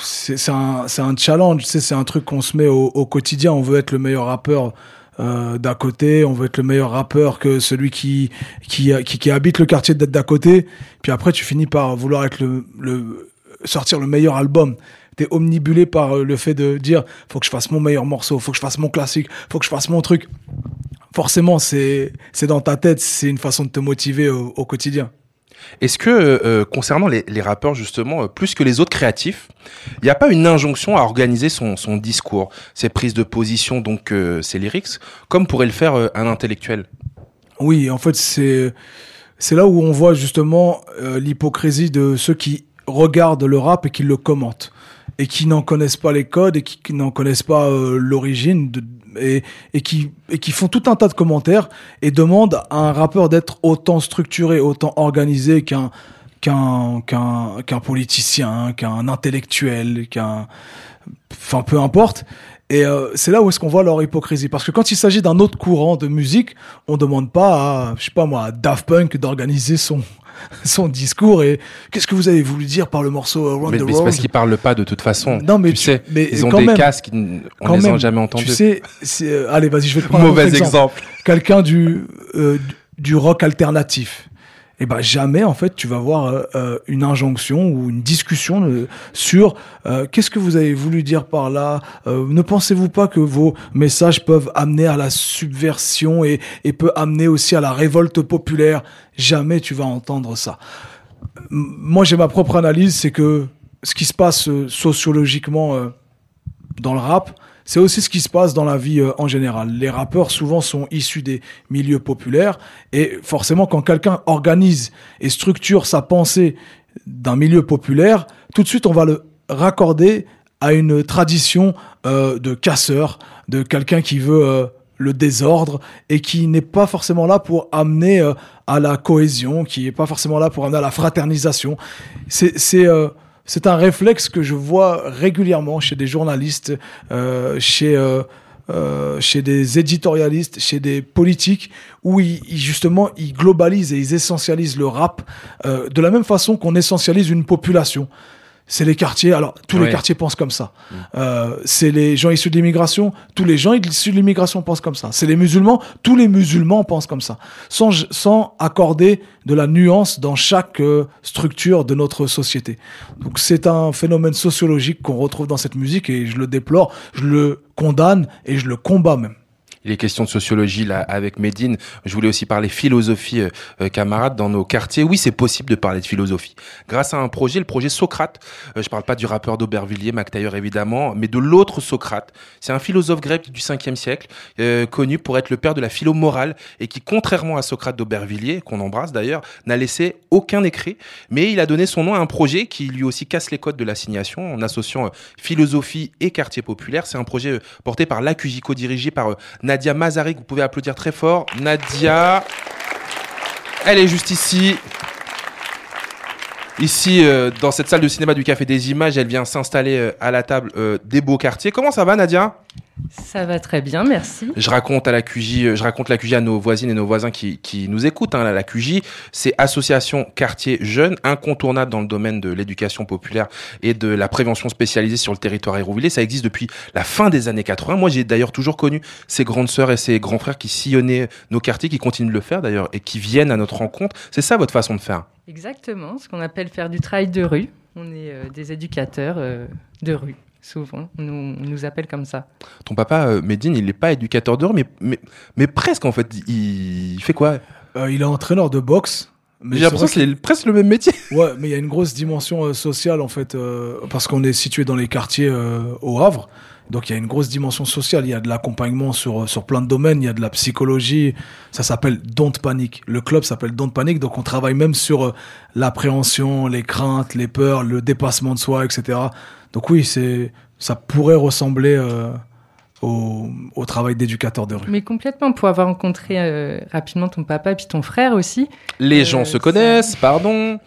c'est un, un challenge. C'est un truc qu'on se met au, quotidien. On veut être le meilleur rappeur. euh, d'à côté, on veut être le meilleur rappeur que celui qui qui, qui, habite le quartier d'à côté. Puis après, tu finis par vouloir être le sortir le meilleur album. T'es omnibulé par euh, le fait de dire faut que je fasse mon meilleur morceau, faut que je fasse mon classique, faut que je fasse mon truc. Forcément, c'est c'est dans ta tête, c'est une façon de te motiver au, au quotidien. Est-ce que, euh, concernant les, les rappeurs, justement, euh, plus que les autres créatifs, il n'y a pas une injonction à organiser son, son discours, ses prises de position, donc euh, ses lyrics, comme pourrait le faire un intellectuel? Oui, en fait, c'est c'est là où on voit justement l'hypocrisie de ceux qui regardent le rap et qui le commentent et qui n'en connaissent pas les codes et qui, n'en connaissent pas euh, l'origine et qui font tout un tas de commentaires et demandent à un rappeur d'être autant structuré, autant organisé qu'un qu'un qu'un qu'un politicien, qu'un intellectuel, qu'un enfin peu importe. Et euh, c'est là où est-ce qu'on voit leur hypocrisie. Parce que quand il s'agit d'un autre courant de musique, on demande pas à, je sais pas moi, à Daft Punk d'organiser son, son discours et qu'est-ce que vous avez voulu dire par le morceau euh, Round Mais, the mais c'est World? parce qu'ils parlent pas de toute façon. Non, mais tu tu- sais, mais ils ont quand des même, casques, on quand les a jamais entendus. Tu sais, c'est, euh, allez, vas-y, je vais te prendre Mauvais un autre exemple. Quelqu'un du, euh, du- du rock alternatif. Et ben jamais en fait tu vas voir euh, euh, une injonction ou une discussion sur euh, qu'est-ce que vous avez voulu dire par là. Ne pensez-vous pas que vos messages peuvent amener à la subversion et, peut amener aussi à la révolte populaire? Jamais tu vas entendre ça. Moi j'ai ma propre analyse, c'est que ce qui se passe sociologiquement dans le rap, c'est aussi ce qui se passe dans la vie euh, en général. Les rappeurs souvent sont issus des milieux populaires et forcément quand quelqu'un organise et structure sa pensée d'un milieu populaire, tout de suite on va le raccorder à une tradition euh, de casseur, de quelqu'un qui veut euh, le désordre et qui n'est pas forcément là pour amener à la cohésion, qui n'est pas forcément là pour amener à la fraternisation. C'est c'est un réflexe que je vois régulièrement chez des journalistes, euh, chez euh, euh, chez des éditorialistes, chez des politiques, où ils, ils, justement ils globalisent et ils essentialisent le rap euh, de la même façon qu'on essentialise une population. C'est les quartiers. Alors tous les quartiers pensent comme ça. Euh, c'est les gens issus de l'immigration. Tous les gens issus de l'immigration pensent comme ça. C'est les musulmans. Tous les musulmans pensent comme ça. Sans sans accorder de la nuance dans chaque euh, structure de notre société. Donc c'est un phénomène sociologique qu'on retrouve dans cette musique et je le déplore, je le condamne et je le combats même. Il est question de sociologie là avec Medine. Je voulais aussi parler philosophie, euh, euh, camarades, dans nos quartiers. Oui, c'est possible de parler de philosophie. Grâce à un projet, le projet Socrate. Euh, je parle pas du rappeur d'Aubervilliers, Mac Taylor évidemment, mais de l'autre Socrate. C'est un philosophe grec du 5e siècle, euh, connu pour être le père de la philo morale et qui, contrairement à Socrate d'Aubervilliers, qu'on embrasse d'ailleurs, n'a laissé aucun écrit. Mais il a donné son nom à un projet qui lui aussi casse les codes de l'assignation en associant euh, philosophie et quartier populaire. C'est un projet euh, porté par l'AQJ, dirigé par Nadia Mazarik. Vous pouvez applaudir très fort. Nadia, elle est juste ici. Ici, euh, dans cette salle de cinéma du Café des Images, elle vient s'installer euh, à la table euh, des beaux quartiers. Comment ça va, Nadia? Ça va très bien, merci. Je raconte à la QJ, euh, je raconte la QJ à nos voisines et nos voisins qui, qui nous écoutent. Hein, la QJ, c'est Association Quartier Jeune, incontournable dans le domaine de l'éducation populaire et de la prévention spécialisée sur le territoire hérouvillé. Ça existe depuis la fin des années 80. Moi, j'ai d'ailleurs toujours connu ces grandes sœurs et ces grands frères qui sillonnaient nos quartiers, qui continuent de le faire d'ailleurs et qui viennent à notre rencontre. C'est ça votre façon de faire? Exactement, ce qu'on appelle faire du travail de rue. On est euh, des éducateurs euh, de rue, souvent. On nous, on nous appelle comme ça. Ton papa, euh, Medine, il n'est pas éducateur de rue, mais, mais, mais presque en fait. Il, il fait quoi? Euh, il est entraîneur de boxe. mais J'ai l'impression c'est que c'est presque le même métier. Ouais, mais il y a une grosse dimension euh, sociale en fait, euh, parce qu'on est situé dans les quartiers euh, au Havre. Donc il y a une grosse dimension sociale, il y a de l'accompagnement sur, sur plein de domaines, il y a de la psychologie, ça s'appelle Don't Panic. Le club s'appelle Don't Panic, donc on travaille même sur euh, l'appréhension, les craintes, les peurs, le dépassement de soi, etc. Donc oui, c'est ça pourrait ressembler euh, au, au travail d'éducateur de rue. Mais complètement, pour avoir rencontré euh, rapidement ton papa et puis ton frère aussi. Les gens se connaissent, pardon.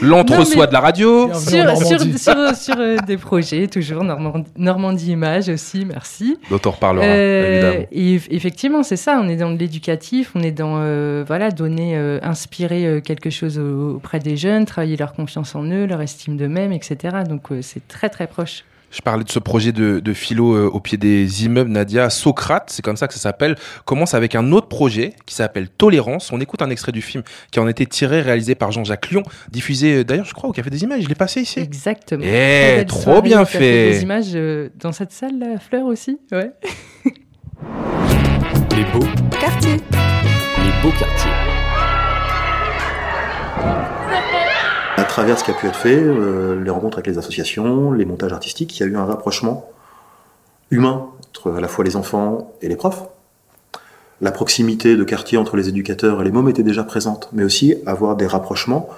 L'entre-soi de la radio. Sur, sur, sur, sur, euh, des projets, toujours Normandie, Normandie Images aussi, merci. Dont on reparlera, Euh, évidemment. Et eff- effectivement, c'est ça. On est dans de l'éducatif, on est dans euh, voilà donner, euh, inspirer euh, quelque chose au- auprès des jeunes, travailler leur confiance en eux, leur estime d'eux-mêmes, etc. Donc euh, c'est très très proche. Je parlais de ce projet de, de philo euh, au pied des immeubles, Nadia. Socrate, c'est comme ça que ça s'appelle, commence avec un autre projet qui s'appelle Tolérance. On écoute un extrait du film qui en était tiré, réalisé par Jean-Jacques Lyon, diffusé euh, d'ailleurs, je crois, au Café des Images. Je l'ai passé ici. Exactement. Eh, trop soirée bien au Café fait. Des images euh, dans cette salle, la fleur aussi. Ouais. Les beaux Quartier. Les beaux quartiers. Travers ce qui a pu être fait, euh, les rencontres avec les associations, les montages artistiques, il y a eu un rapprochement humain entre à la fois les enfants et les profs. La proximité de quartier entre les éducateurs et les mômes était déjà présente, mais aussi avoir des rapprochements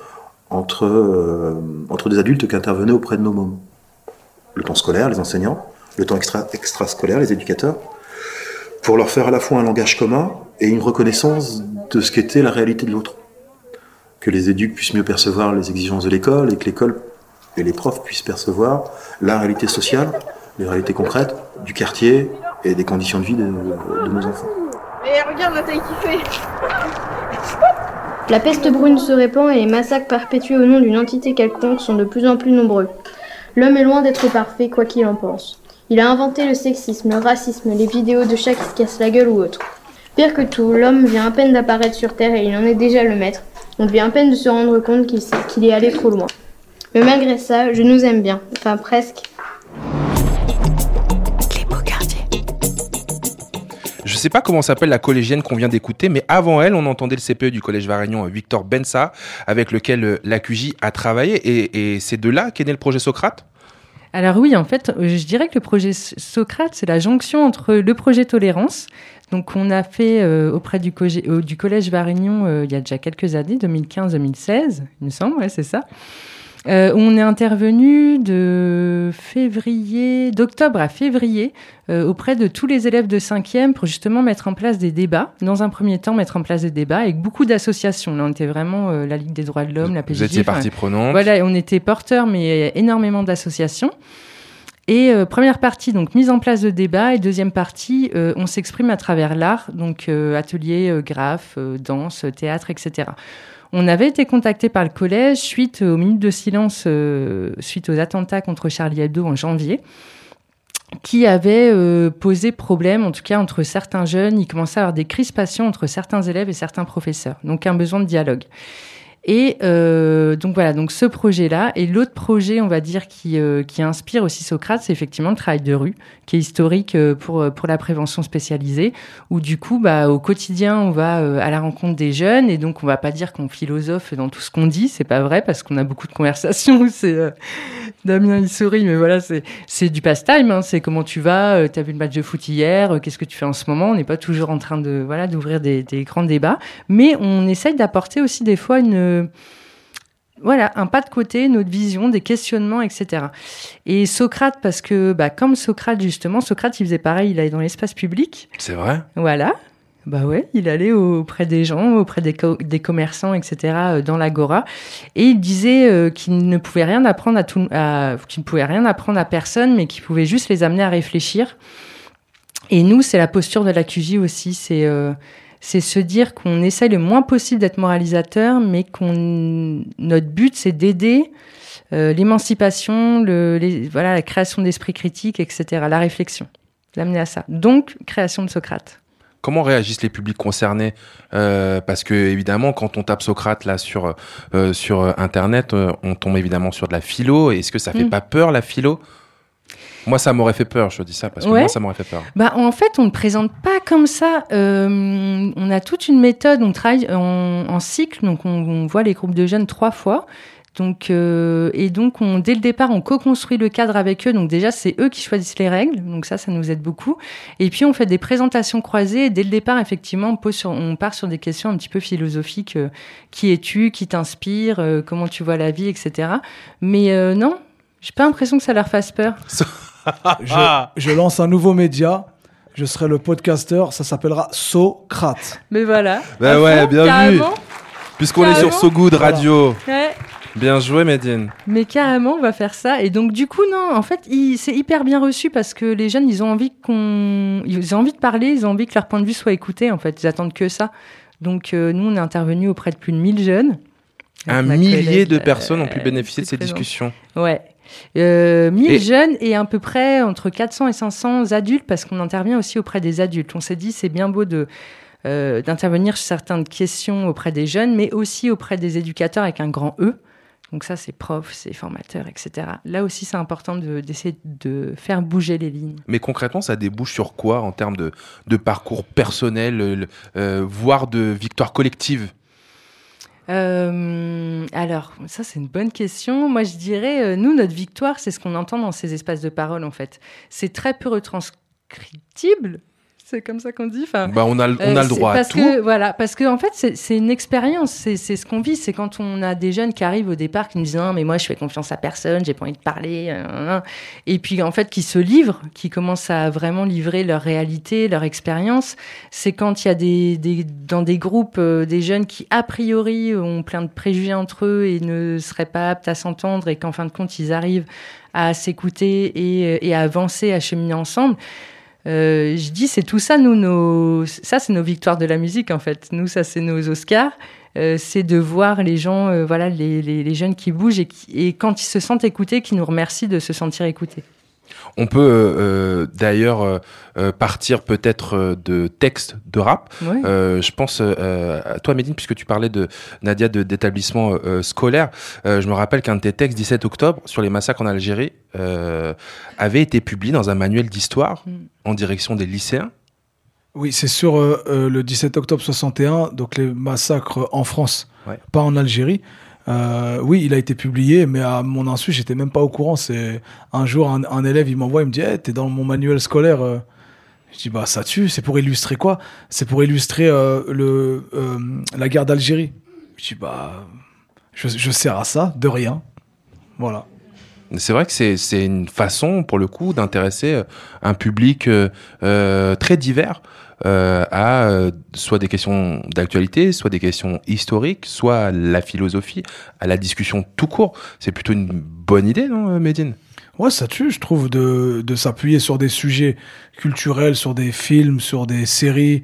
entre, euh, entre des adultes qui intervenaient auprès de nos mômes. Le temps scolaire, les enseignants, le temps extra, extrascolaire, les éducateurs, pour leur faire à la fois un langage commun et une reconnaissance de ce qu'était la réalité de l'autre que les éducs puissent mieux percevoir les exigences de l'école et que l'école et les profs puissent percevoir la réalité sociale, les réalités concrètes du quartier et des conditions de vie de, de nos enfants. Mais regarde la taille qu'il fait La peste brune se répand et les massacres perpétués au nom d'une entité quelconque sont de plus en plus nombreux. L'homme est loin d'être parfait, quoi qu'il en pense. Il a inventé le sexisme, le racisme, les vidéos de chats qui se cassent la gueule ou autre. Pire que tout, l'homme vient à peine d'apparaître sur Terre et il en est déjà le maître. On vient à peine de se rendre compte qu'il s'est- qu'il est allé trop loin. Mais malgré ça, je nous aime bien. Enfin, presque. Je sais pas comment s'appelle la collégienne qu'on vient d'écouter, mais avant elle, on entendait le CPE du Collège Varignon, euh, Victor Bensa, avec lequel euh, la QJ a travaillé. Et, et c'est de là qu'est né le projet Socrate? Alors oui, en fait, euh, je dirais que le projet Socrate, c'est la jonction entre le projet Tolérance. Donc on a fait euh, auprès du, euh, du Collège Varignon euh, il y a déjà quelques années, 2015-2016, il me semble, ouais, c'est ça. On est intervenu de février, d'octobre à février auprès de tous les élèves de 5e pour justement mettre en place des débats. Dans un premier temps, mettre en place des débats avec beaucoup d'associations. Là, on était vraiment la Ligue des droits de l'homme, la PJJ. étiez enfin, partie prenante. Voilà, on était porteurs, mais énormément d'associations. Et euh, première partie, donc mise en place de débats, et deuxième partie, euh, on s'exprime à travers l'art, donc euh, atelier, euh, graphe, danse, théâtre, etc. On avait été contacté par le collège suite aux minutes de silence, suite aux attentats contre Charlie Hebdo en janvier, qui avait posé problème, en tout cas entre certains jeunes. Il commençait à avoir des crispations entre certains élèves et certains professeurs, donc un besoin de dialogue. Et euh, donc voilà, donc ce projet-là. Et l'autre projet, on va dire, qui, euh, qui inspire aussi Socrate, c'est effectivement le travail de rue, qui est historique euh, pour, euh, pour la prévention spécialisée, où du coup, bah, au quotidien, on va euh, à la rencontre des jeunes, et donc on va pas dire qu'on philosophe dans tout ce qu'on dit, c'est pas vrai, parce qu'on a beaucoup de conversations où c'est... Damien, il sourit, mais voilà, c'est du pastime, hein, c'est comment tu vas, euh, t'as vu le match de foot hier, euh, qu'est-ce que tu fais en ce moment, on n'est pas toujours en train de voilà d'ouvrir des, des grands débats, mais on essaye d'apporter aussi des fois une voilà, un pas de côté, notre vision, des questionnements, etc. Et Socrate, parce que, bah, comme Socrate, justement, Socrate, il faisait pareil, il allait dans l'espace public. C'est vrai? Voilà. Bah ouais, il allait auprès des gens, auprès des, co- des commerçants, etc., euh, dans l'agora, et il disait euh, qu'il ne pouvait rien apprendre à tout, qu'il ne pouvait rien apprendre à personne, mais qu'il pouvait juste les amener à réfléchir. Et nous, c'est la posture de la QJ aussi, c'est euh, c'est se dire qu'on essaye le moins possible d'être moralisateur, mais qu'on notre but c'est d'aider euh, l'émancipation, le, les- voilà, la création d'esprit critique, etc., la réflexion, l'amener à ça. Donc, création de Socrate. Comment réagissent les publics concernés Euh, Parce que évidemment, quand on tape Socrate là sur euh, sur euh, internet, euh, on tombe évidemment sur de la philo. Est-ce que ça fait Mm. pas peur la philo? Moi, ça m'aurait fait peur. Je dis ça parce que Ouais. moi, ça m'aurait fait peur. Bah, en fait, on ne présente pas comme ça. On a toute une méthode. On travaille en, en cycle, donc on, on voit les groupes de jeunes trois fois. Donc, euh, et donc, on, dès le départ, on co-construit le cadre avec eux. Donc, déjà, c'est eux qui choisissent les règles. Donc, ça, ça nous aide beaucoup. Et puis, on fait des présentations croisées. Et dès le départ, effectivement, on, pose sur, on part sur des questions un petit peu philosophiques. euh, qui es-tu Qui t'inspire euh, Comment tu vois la vie Etc. Mais euh, non, j'ai pas l'impression que ça leur fasse peur. je, je lance un nouveau média. Je serai le podcasteur. Ça s'appellera Socrate. Mais voilà. Bah À ouais, bien vu. Puisqu'on est sur. So Good Radio. Ouais. Bien joué, Medine. Mais carrément, on va faire ça. Et donc, du coup, non, en fait, c'est hyper bien reçu parce que les jeunes, ils ont envie qu'on, ils ont envie de parler, ils ont envie que leur point de vue soit écouté. En fait, ils attendent que ça. Donc, euh, nous, on est intervenu auprès de plus de 1000 jeunes. Un millier de personnes ont pu euh, bénéficier de ces discussions. Ouais. Euh, 1000 Et- jeunes et à peu près entre 400 et 500 adultes parce qu'on intervient aussi auprès des adultes. On s'est dit c'est bien beau de euh, d'intervenir sur certaines questions auprès des jeunes, mais aussi auprès des éducateurs avec un grand E. Donc ça, c'est profs, c'est formateurs, etc. Là aussi, c'est important de- d'essayer de faire bouger les lignes. Mais concrètement, ça débouche sur quoi en termes de, de parcours personnel, euh, euh, voire de victoire collective Euh, alors, ça c'est une bonne question. Moi, je dirais, euh, nous, notre victoire, c'est ce qu'on entend dans ces espaces de parole, en fait. C'est très peu retranscriptible. C'est comme ça qu'on dit. Enfin, Bah, on a le- on a le c'est droit à parce tout. Que, voilà, parce que en fait, c'est- une expérience. C'est ce qu'on vit. C'est quand on a des jeunes qui arrivent au départ qui nous disent non, mais moi, je fais confiance à personne, j'ai pas envie de parler. euh, euh, euh. Et puis en fait, qui se livrent, qui commencent à vraiment livrer leur réalité, leur expérience. C'est quand il y a des, des dans des groupes euh, des jeunes qui a priori ont plein de préjugés entre eux et ne seraient pas aptes à s'entendre et qu'en fin de compte, ils arrivent à s'écouter et, et à avancer, à cheminer ensemble. Euh, je dis, c'est tout ça, nous, nos... ça, c'est nos victoires de la musique, en fait. Nous, ça, c'est nos Oscars. Euh, c'est de voir les gens, euh, voilà, les, les, les jeunes qui bougent et, qui- et quand ils se sentent écoutés, qui nous remercient de se sentir écoutés. On peut euh, euh, d'ailleurs euh, partir peut-être de textes de rap. Euh, je pense euh, à toi, Médine, puisque tu parlais de Nadia de- d'établissement scolaire. Euh, je me rappelle qu'un de tes textes, 17 octobre, sur les massacres en Algérie, euh, avait été publié dans un manuel d'histoire Mm. en direction des lycéens. Oui, c'est sur euh, euh, le 17 octobre 61, donc les massacres en France, Ouais. pas en Algérie. Euh, oui, il a été publié, mais à mon insu, j'étais même pas au courant. C'est un jour, un, élève, il m'envoie, il me dit, hey, t'es dans mon manuel scolaire. euh. Je dis, bah ça tue. C'est pour illustrer quoi? C'est pour illustrer euh, le euh, la guerre d'Algérie. Je dis, bah, je, je sers à ça, de rien. Voilà. C'est vrai que c'est c'est une façon, pour le coup, d'intéresser euh, un public euh, euh, très divers euh, à euh, soit des questions d'actualité, soit des questions historiques, soit à la philosophie, à la discussion tout court. C'est plutôt une bonne idée, non, Médine? Ouais, ça tue, je trouve, de, de s'appuyer sur des sujets culturels, sur des films, sur des séries.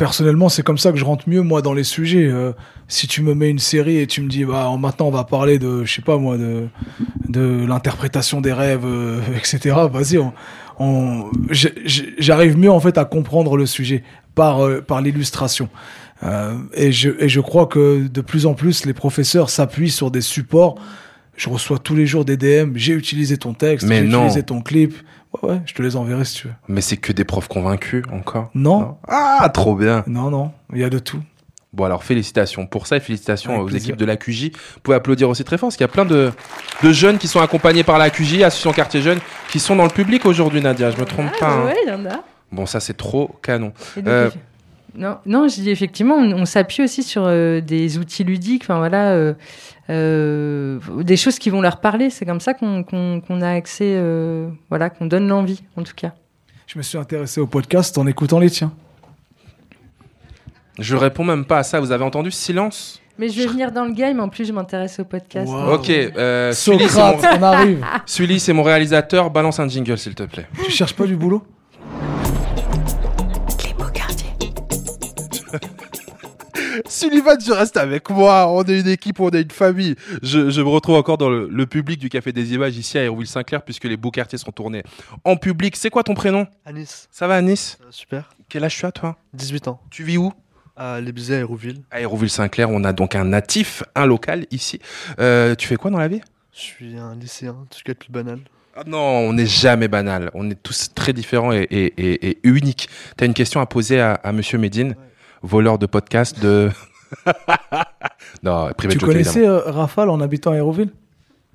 Personnellement, c'est comme ça que je rentre mieux, moi, dans les sujets. Euh, si tu me mets une série et tu me dis, bah, maintenant, on va parler de, je sais pas moi, de, de l'interprétation des rêves, euh, etc., vas-y, on, on, j'arrive mieux, en fait, à comprendre le sujet par, euh, par l'illustration. Et, je, et je crois que de plus en plus, les professeurs s'appuient sur des supports. Je reçois tous les jours des DM. J'ai utilisé ton texte, j'ai utilisé ton clip. Ouais, ouais, je te les enverrai si tu veux. Mais c'est que des profs convaincus, encore Non. Ah, trop bien Non, non, il y a de tout. Bon, alors félicitations pour ça et félicitations Avec aux plaisir. équipes de l'AQJ. Vous pouvez applaudir aussi très fort parce qu'il y a plein de, de jeunes qui sont accompagnés par l'AQJ, Association Quartier Jeune, qui sont dans le public aujourd'hui, Nadia. Je me trompe pas. hein. ouais, il y en a. Bon, ça, c'est trop canon. Euh, Non, non, je dis effectivement, on, on s'appuie aussi sur euh, des outils ludiques, enfin voilà, euh, euh, des choses qui vont leur parler. C'est comme ça qu'on a accès, euh, voilà, qu'on donne l'envie, en tout cas. Je me suis intéressé au podcast en écoutant les tiens. je réponds même pas à ça. Vous avez entendu silence? Mais je vais venir dans le game. En plus, je m'intéresse au podcast. Ok, euh, Sully, mon... on arrive. Sully, c'est mon réalisateur. Balance un jingle, s'il te plaît. Tu cherches pas du boulot? Sullivan, tu restes avec moi. On est une équipe, on est une famille. Je, je me retrouve encore dans le, le public du Café des Images ici à Hérouville-Saint-Clair puisque les beaux quartiers sont tournés en public. C'est quoi ton prénom? Anis. Ça va, Anis Super. Quel âge tu as, toi? 18 ans. Tu vis où? À Lébizet, à Hérouville. À Hérouville-Saint-Clair, on a donc un natif, un local ici. Euh, tu fais quoi dans la vie? Je suis un lycéen, tout ce qui est le plus banal. Ah Non, on n'est jamais banal. On est tous très différents et, et, et, et uniques. Tu as une question à poser à, à Monsieur Médine, voleur de podcast de, Non, Private Tu Joker, connaissais euh, Rafale en habitant à Hérouville?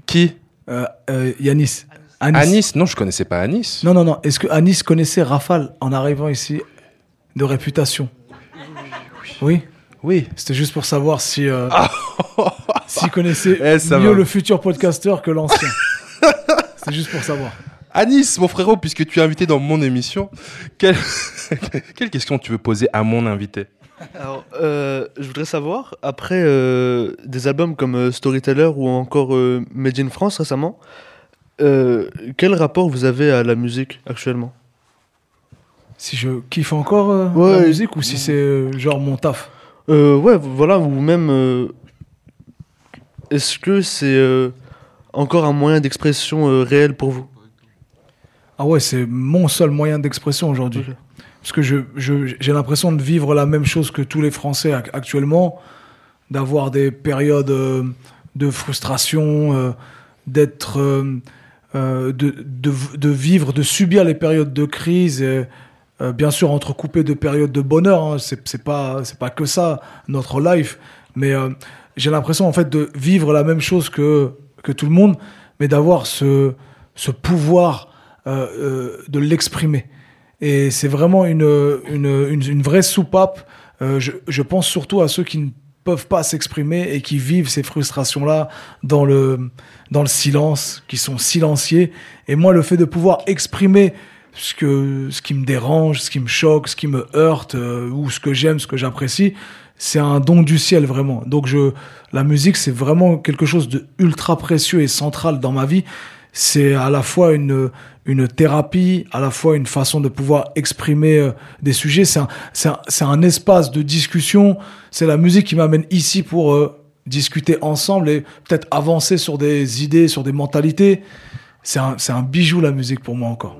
Qui? Euh, euh, Yanis. Anis. Non, je connaissais pas Anis. Non, non, non. Est-ce que Anis connaissait Rafale en arrivant ici de réputation? Oui Oui. C'était juste pour savoir si. euh, S'il connaissait Eh, ça mieux va. le futur podcasteur que l'ancien. C'est juste pour savoir. Anis, mon frérot, puisque tu es invité dans mon émission, quelle, quelle question tu veux poser à mon invité? Alors, euh, je voudrais savoir, après euh, des albums comme euh, Storyteller ou encore euh, Made in France récemment, quel rapport vous avez à la musique actuellement? Si je kiffe encore Ouais. la musique ou si c'est genre mon taf? Ouais, voilà, ou même. Est-ce que c'est encore un moyen d'expression réel pour vous? Ah ouais, c'est mon seul moyen d'expression aujourd'hui. Parce que j'ai l'impression de vivre la même chose que tous les Français ac- actuellement, d'avoir des périodes euh, de frustration, euh, d'être, euh, de, vivre, de subir les périodes de crise. bien sûr, entrecoupées de périodes de bonheur. Hein, c'est, pas, c'est pas que ça notre life, mais j'ai l'impression en fait de vivre la même chose que que tout le monde, mais d'avoir ce ce pouvoir de l'exprimer. Et c'est vraiment une, une, une, vraie soupape. Euh, je, je pense surtout à ceux qui ne peuvent pas s'exprimer et qui vivent ces frustrations-là dans le, dans le silence, qui sont silenciés. Et moi, le fait de pouvoir exprimer ce, que, ce qui me dérange, ce qui me choque, ce qui me heurte, euh, ou ce que j'aime, ce que j'apprécie, c'est un don du ciel vraiment. Donc je, la musique, c'est vraiment quelque chose de ultra précieux et central dans ma vie. C'est à la fois une, une thérapie, à la fois une façon de pouvoir exprimer euh, des sujets. C'est un, un, un espace de discussion. C'est la musique qui m'amène ici pour euh, discuter ensemble et peut-être avancer sur des idées, sur des mentalités. C'est un, c'est un bijou la musique pour moi encore.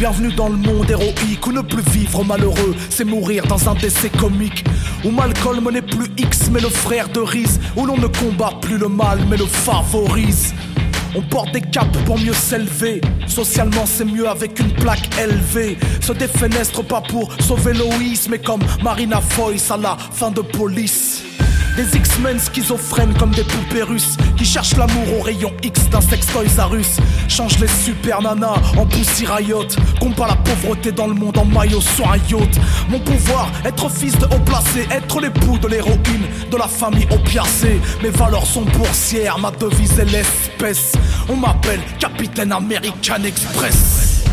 Bienvenue dans le monde héroïque où ne plus vivre malheureux, c'est mourir dans un décès comique. Où Malcolm n'est plus X mais le frère de Reese, où l'on ne combat plus le mal mais le favorise. On porte des capes pour mieux s'élever. Socialement, c'est mieux avec une plaque élevée. Se défenestre pas pour sauver Loïs, mais comme Marina Foïs à la fin de police. Des X-Men schizophrènes comme des poupées russes Qui cherchent l'amour au rayon X d'un sextoys à russe Change les super nanas en pussy riot. Combat la pauvreté dans le monde en maillot sur un yacht. Mon pouvoir, être fils de haut placé Être l'époux de l'héroïne de la famille opiacée Mes valeurs sont boursières, ma devise est l'espèce. On m'appelle Capitaine American Express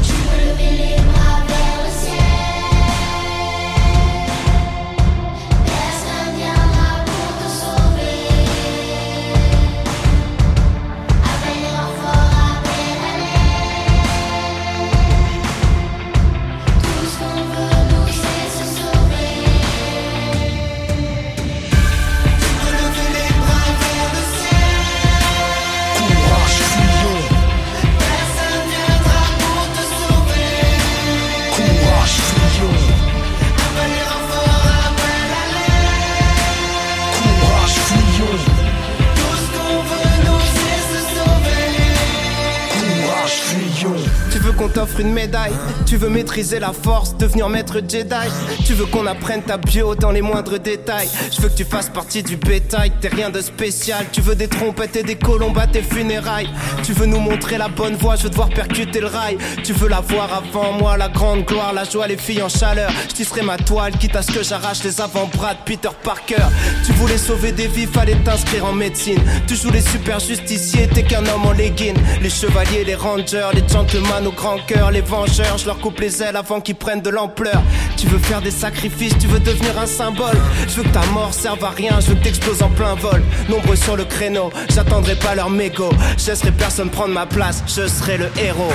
t'offre une médaille. Tu veux maîtriser la force, devenir maître Jedi. Tu veux qu'on apprenne ta bio dans les moindres détails. Je veux que tu fasses partie du bétail, t'es rien de spécial. Tu veux des trompettes et des colombes à tes funérailles. Tu veux nous montrer la bonne voie, je veux te voir percuter le rail. Tu veux la voir avant moi, la grande gloire, la joie, les filles en chaleur. Je tisserai ma toile, quitte à ce que j'arrache les avant-bras de Peter Parker. Tu voulais sauver des vies, fallait t'inscrire en médecine. Tu joues les super justiciers, t'es qu'un homme en legging Les chevaliers, les rangers, les gentlemen au grand Les vengeurs, je leur coupe les ailes avant qu'ils prennent de l'ampleur. Tu veux faire des sacrifices, tu veux devenir un symbole. Je veux que ta mort serve à rien, je veux que t'exploses en plein vol. Nombreux sur le créneau, j'attendrai pas leur mégot. Je laisserai personne prendre ma place, je serai le héros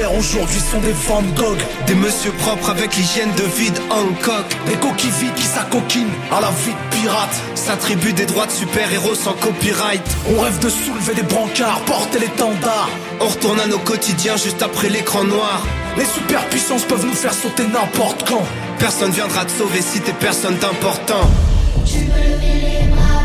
aujourd'hui sont des Van Gogh. Des monsieur propres avec l'hygiène de vie de Hancock. Des coquilles vides qui s'acoquinent à la vie de pirate. S'attribuent des droits de super-héros sans copyright. On rêve de soulever des brancards, porter l'étendard. On retourne à nos quotidiens juste après l'écran noir. Les superpuissances peuvent nous faire sauter n'importe quand. Personne viendra te sauver si t'es personne d'important. Tu peux les bras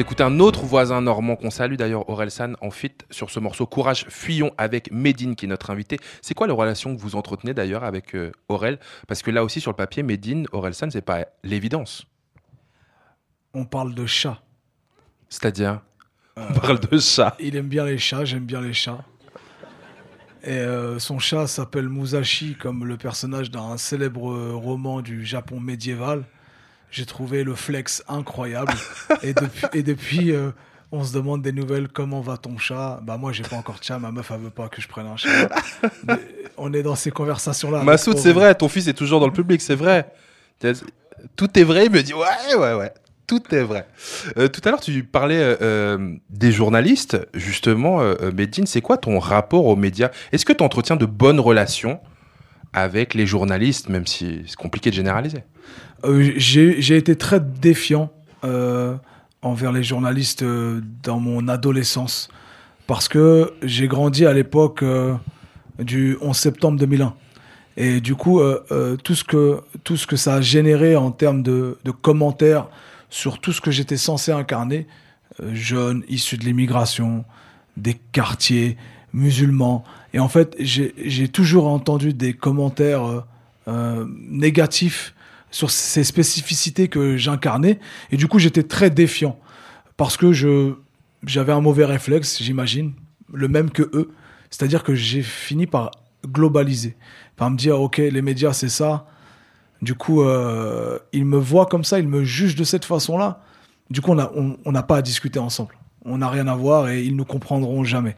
d'écouter un autre voisin normand qu'on salue d'ailleurs, Aurel San, en fit sur ce morceau Courage Fuyons avec Médine qui est notre invité. C'est quoi la relation que vous entretenez d'ailleurs avec euh, Aurel? Parce que là aussi sur le papier, Médine, Aurel San, c'est pas l'évidence. On parle de chat. C'est-à-dire? On parle de chat. Il aime bien les chats, j'aime bien les chats. Et euh, son chat s'appelle Musashi, comme le personnage d'un célèbre euh, roman du Japon médiéval. J'ai trouvé le flex incroyable. et depuis, et depuis euh, on se demande des nouvelles. Comment va ton chat? Bah moi, j'ai pas encore de chat. Ma meuf, elle veut pas que je prenne un chat. Mais on est dans ces conversations-là. Massoud, c'est vrai, ton fils est toujours dans le public, c'est vrai. Tout est vrai, il me dit ouais, ouais, ouais. Tout est vrai. Euh, tout à l'heure, tu parlais euh, des journalistes. Justement, euh, Medine, c'est quoi ton rapport aux médias? Est-ce que tu entretiens de bonnes relations? Avec les journalistes, même si c'est compliqué de généraliser. Euh, j'ai été très défiant euh, envers les journalistes euh, dans mon adolescence. Parce que j'ai grandi à l'époque du 11 septembre 2001 et du coup tout ce que tout ce que ça a généré en termes de, de commentaires sur tout ce que j'étais censé incarner jeune issu de l'immigration des quartiers musulmans et en fait j'ai toujours entendu des commentaires euh, euh, négatifs sur ces spécificités que j'incarnais. Et du coup, j'étais très défiant parce que j'avais un mauvais réflexe, j'imagine, le même que eux. C'est-à-dire que j'ai fini par globaliser, par me dire, OK, les médias, c'est ça. Du coup, euh, ils me voient comme ça, ils me jugent de cette façon-là. Du coup, on n'a on, on pas à discuter ensemble. On n'a rien à voir et ils nous comprendront jamais.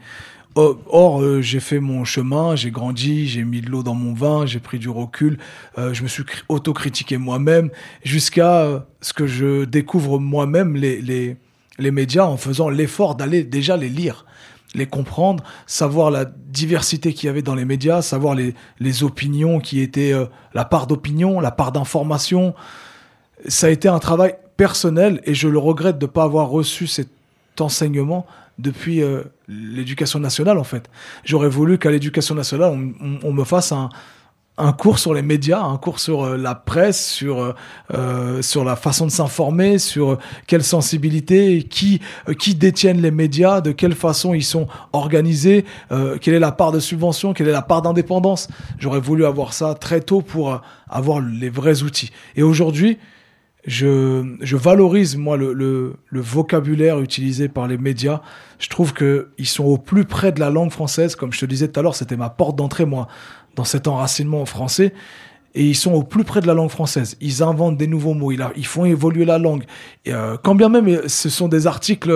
Or, or, euh, j'ai fait mon chemin, j'ai grandi, j'ai mis de l'eau dans mon vin, j'ai pris du recul, euh, je me suis cri- autocritiqué moi-même, jusqu'à euh, ce que je découvre moi-même les, les, les médias en faisant l'effort d'aller déjà les lire, les comprendre, savoir la diversité qu'il y avait dans les médias, savoir les, les opinions qui étaient la part d'opinion, la part d'information. Ça a été un travail personnel et je le regrette de ne pas avoir reçu cet enseignement depuis euh, l'éducation nationale en fait. J'aurais voulu qu'à l'éducation nationale on, me fasse un, cours sur les médias, un cours sur euh, la presse, sur euh, sur la façon de s'informer, sur quelle sensibilité, qui qui détiennent les médias, de quelle façon ils sont organisés, quelle est la part de subvention, quelle est la part d'indépendance. J'aurais voulu avoir ça très tôt pour avoir les vrais outils. Et aujourd'hui, je, je valorise moi le, le, le vocabulaire utilisé par les médias. Je trouve que ils sont au plus près de la langue française, comme je te disais tout à l'heure, c'était ma porte d'entrée moi dans cet enracinement français. Et ils sont au plus près de la langue française. Ils inventent des nouveaux mots, ils, ils font évoluer la langue. Et, euh, quand bien même euh, ce sont des articles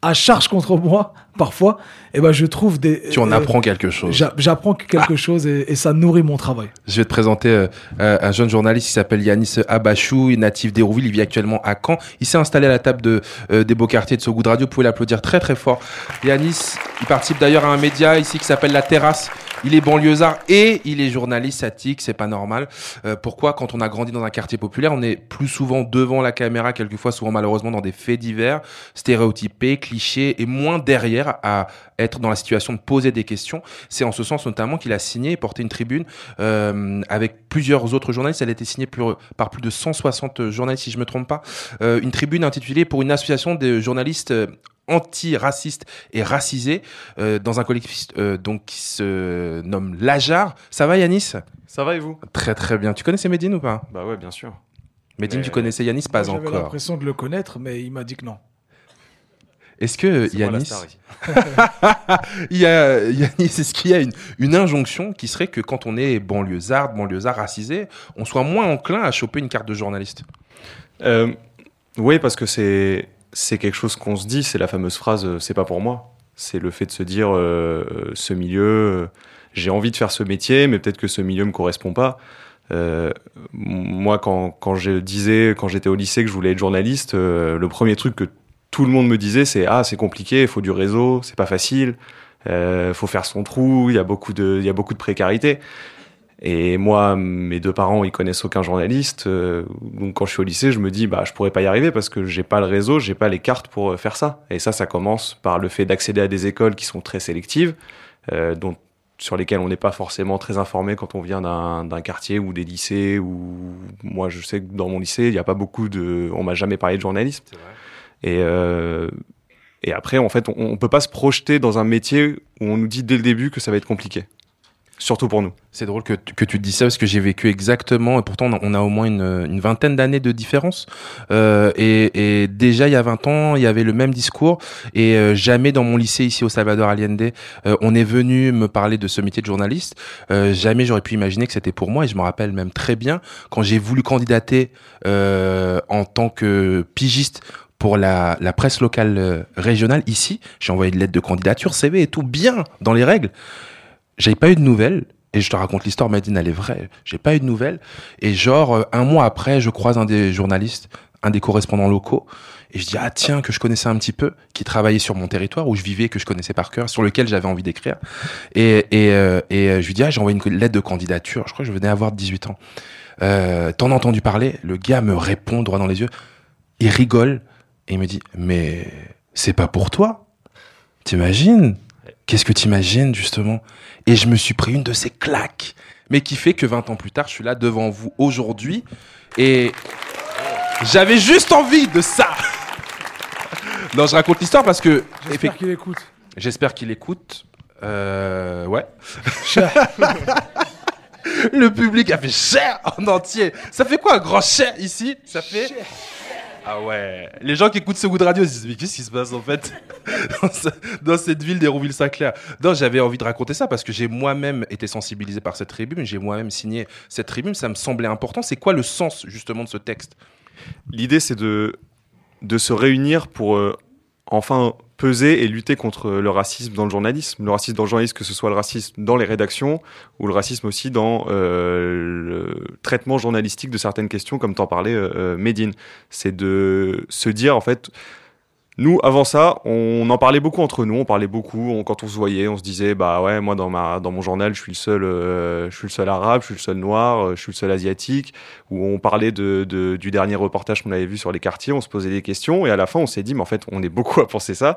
à charge contre moi, parfois, et ben je trouve des. Tu en euh, apprends quelque chose. j'a- J'apprends quelque chose et, et ça nourrit mon travail. Je vais te présenter euh, euh, un jeune journaliste qui s'appelle Yanis Abachou, natif d'Hérouville, il vit actuellement à Caen. Il s'est installé à la table de, euh, des beaux quartiers de So Good Radio, vous pouvez l'applaudir très très fort. Yanis, il participe d'ailleurs à un média ici qui s'appelle La Terrasse, Il est banlieusard et il est journaliste attique, c'est pas normal. Euh, pourquoi quand on a grandi dans un quartier populaire, on est plus souvent devant la caméra, quelquefois souvent malheureusement dans des faits divers, stéréotypés, clichés, et moins derrière à être dans la situation de poser des questions. C'est en ce sens notamment qu'il a signé et porté une tribune euh, avec plusieurs autres journalistes. Elle a été signée par plus de 160 journalistes, si je me trompe pas. Euh, une tribune intitulée pour une association de journalistes anti-racistes et racisés euh, dans un collectif euh, donc qui se nomme Lajar. Ça va Yanis? Ça va et vous? Très très bien. Tu connaissais Medine ou pas? Bah ouais, bien sûr. Medine, Mais- tu connaissais Yanis? Pas Moi, J'avais encore. l'impression de le connaître, mais il m'a dit que non. Est-ce que Yanis, il y a Yanis, est-ce qu'il y a une, une injonction qui serait que quand on est banlieusard, banlieusard racisé, on soit moins enclin à choper une carte de journaliste? Euh, oui, parce que c'est c'est quelque chose qu'on se dit, c'est la fameuse phrase euh, c'est pas pour moi. C'est le fait de se dire euh, ce milieu, euh, j'ai envie de faire ce métier, mais peut-être que ce milieu me correspond pas. Euh, moi, quand, quand je disais, quand j'étais au lycée, que je voulais être journaliste, euh, le premier truc que tout le monde me disait, c'est ah c'est compliqué, il faut du réseau, c'est pas facile, euh, faut faire son trou, il y a beaucoup de, il y a beaucoup de précarité. Et moi, mes deux parents, ils connaissent aucun journaliste. euh, donc quand je suis au lycée, je me dis, bah, je pourrais pas y arriver parce que j'ai pas le réseau, j'ai pas les cartes pour euh, faire ça. Et ça, ça commence par le fait d'accéder à des écoles qui sont très sélectives, euh, dont sur lesquelles on n'est pas forcément très informé quand on vient d'un d'un quartier ou des lycées. Ou moi, je sais que dans mon lycée, il n'y a pas beaucoup de, on m'a jamais parlé de journalisme. Et euh, et après, en fait, on, on peut pas se projeter dans un métier où on nous dit dès le début que ça va être compliqué. Surtout pour nous. C'est drôle que, tu- te dis ça parce que j'ai vécu exactement, et pourtant on a, au moins une, vingtaine d'années de différence. Euh, et, et déjà il y a 20 ans, il y avait le même discours, et euh, jamais dans mon lycée ici au Salvador Allende, euh, on est venu me parler de ce métier de journaliste. Euh, jamais j'aurais pu imaginer que c'était pour moi, et je me rappelle même très bien quand j'ai voulu candidater en tant que pigiste pour la, presse locale régionale ici, j'ai envoyé une lettre de candidature, CV et tout bien dans les règles. J'avais pas eu de nouvelles. Et je te raconte l'histoire, Madine, elle est vraie. J'ai pas eu de nouvelles. Et genre, euh, un mois après, je croise un des journalistes, un des correspondants locaux. Et je dis, ah tiens, que je connaissais un petit peu, qui travaillait sur mon territoire, où je vivais, que je connaissais par cœur, sur lequel j'avais envie d'écrire. Et, et, euh, et euh, je lui dis, ah, j'ai envoyé une lettre de candidature. Je crois que je venais avoir 18 ans. Euh, T'en as entendu parler? Le gars me répond droit dans les yeux. Il rigole. Et il me dit, mais c'est pas pour toi T'imagines? Qu'est-ce que t'imagines justement? Et je me suis pris une de ces claques, mais qui fait que 20 ans plus tard, je suis là devant vous aujourd'hui et j'avais juste envie de ça. Non, je raconte l'histoire parce que J'espère qu'il écoute. J'espère qu'il écoute. Euh, ouais. Le public a fait cher en entier. Ça fait quoi un grand cher ici? Ça fait. Ah ouais. Les gens qui écoutent ce goût de radio se disent mais qu'est-ce qui se passe en fait dans, ce- dans cette ville d'Hérouville-Saint-Clair Non, j'avais envie de raconter ça parce que j'ai moi-même été sensibilisé par cette tribune, j'ai moi-même signé cette tribune, ça me semblait important. C'est quoi le sens justement de ce texte? L'idée, c'est de, de se réunir pour euh, enfin peser et lutter contre le racisme dans le journalisme. Le racisme dans le journalisme, que ce soit le racisme dans les rédactions ou le racisme aussi dans euh, le traitement journalistique de certaines questions, comme t'en parlais, euh, euh, Médine. C'est de se dire, en fait, nous, avant ça, on en parlait beaucoup entre nous, on parlait beaucoup, on- quand on se voyait, on se disait, bah ouais, moi dans, ma, dans mon journal, je suis le seul, euh, je suis le seul arabe, je suis le seul noir, euh, je suis le seul asiatique, où on parlait de, de- du dernier reportage qu'on avait vu sur les quartiers, on se posait des questions, et à la fin, on s'est dit, mais en fait, on est beaucoup à penser ça.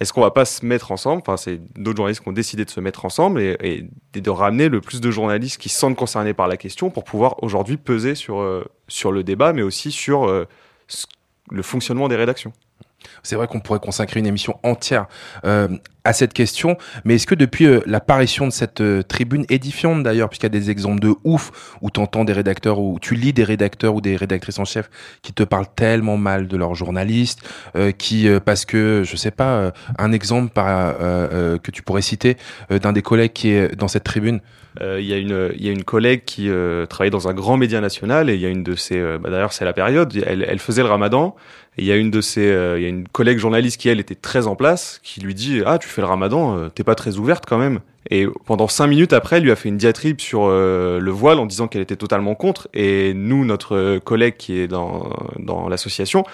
Est-ce qu'on va pas se mettre ensemble? Enfin, c'est d'autres journalistes qui ont décidé de se mettre ensemble et, et- de ramener le plus de journalistes qui se sentent concernés par la question pour pouvoir aujourd'hui peser sur, euh, sur le débat, mais aussi sur euh, le fonctionnement des rédactions. C'est vrai qu'on pourrait consacrer une émission entière euh, à cette question, mais est-ce que depuis euh, l'apparition de cette euh, tribune édifiante d'ailleurs, puisqu'il y a des exemples de ouf où tu entends des rédacteurs, ou tu lis des rédacteurs ou des rédactrices en chef qui te parlent tellement mal de leurs journalistes, qui parce que je sais pas, un exemple que tu pourrais citer d'un des collègues qui est dans cette tribune. Euh, Il y, a une- il y a une collègue qui euh, travaillait dans un grand média national et il y a une de ses, euh, bah, d'ailleurs c'est la période, elle, elle faisait le ramadan il y a une de ses, euh, il y a une collègue journaliste qui elle était très en place qui lui dit ah tu fais le ramadan, t'es pas très ouverte quand même. Et pendant cinq minutes après, elle lui a fait une diatribe sur le voile en disant qu'elle était totalement contre. Et nous, notre collègue qui est dans, dans l'association,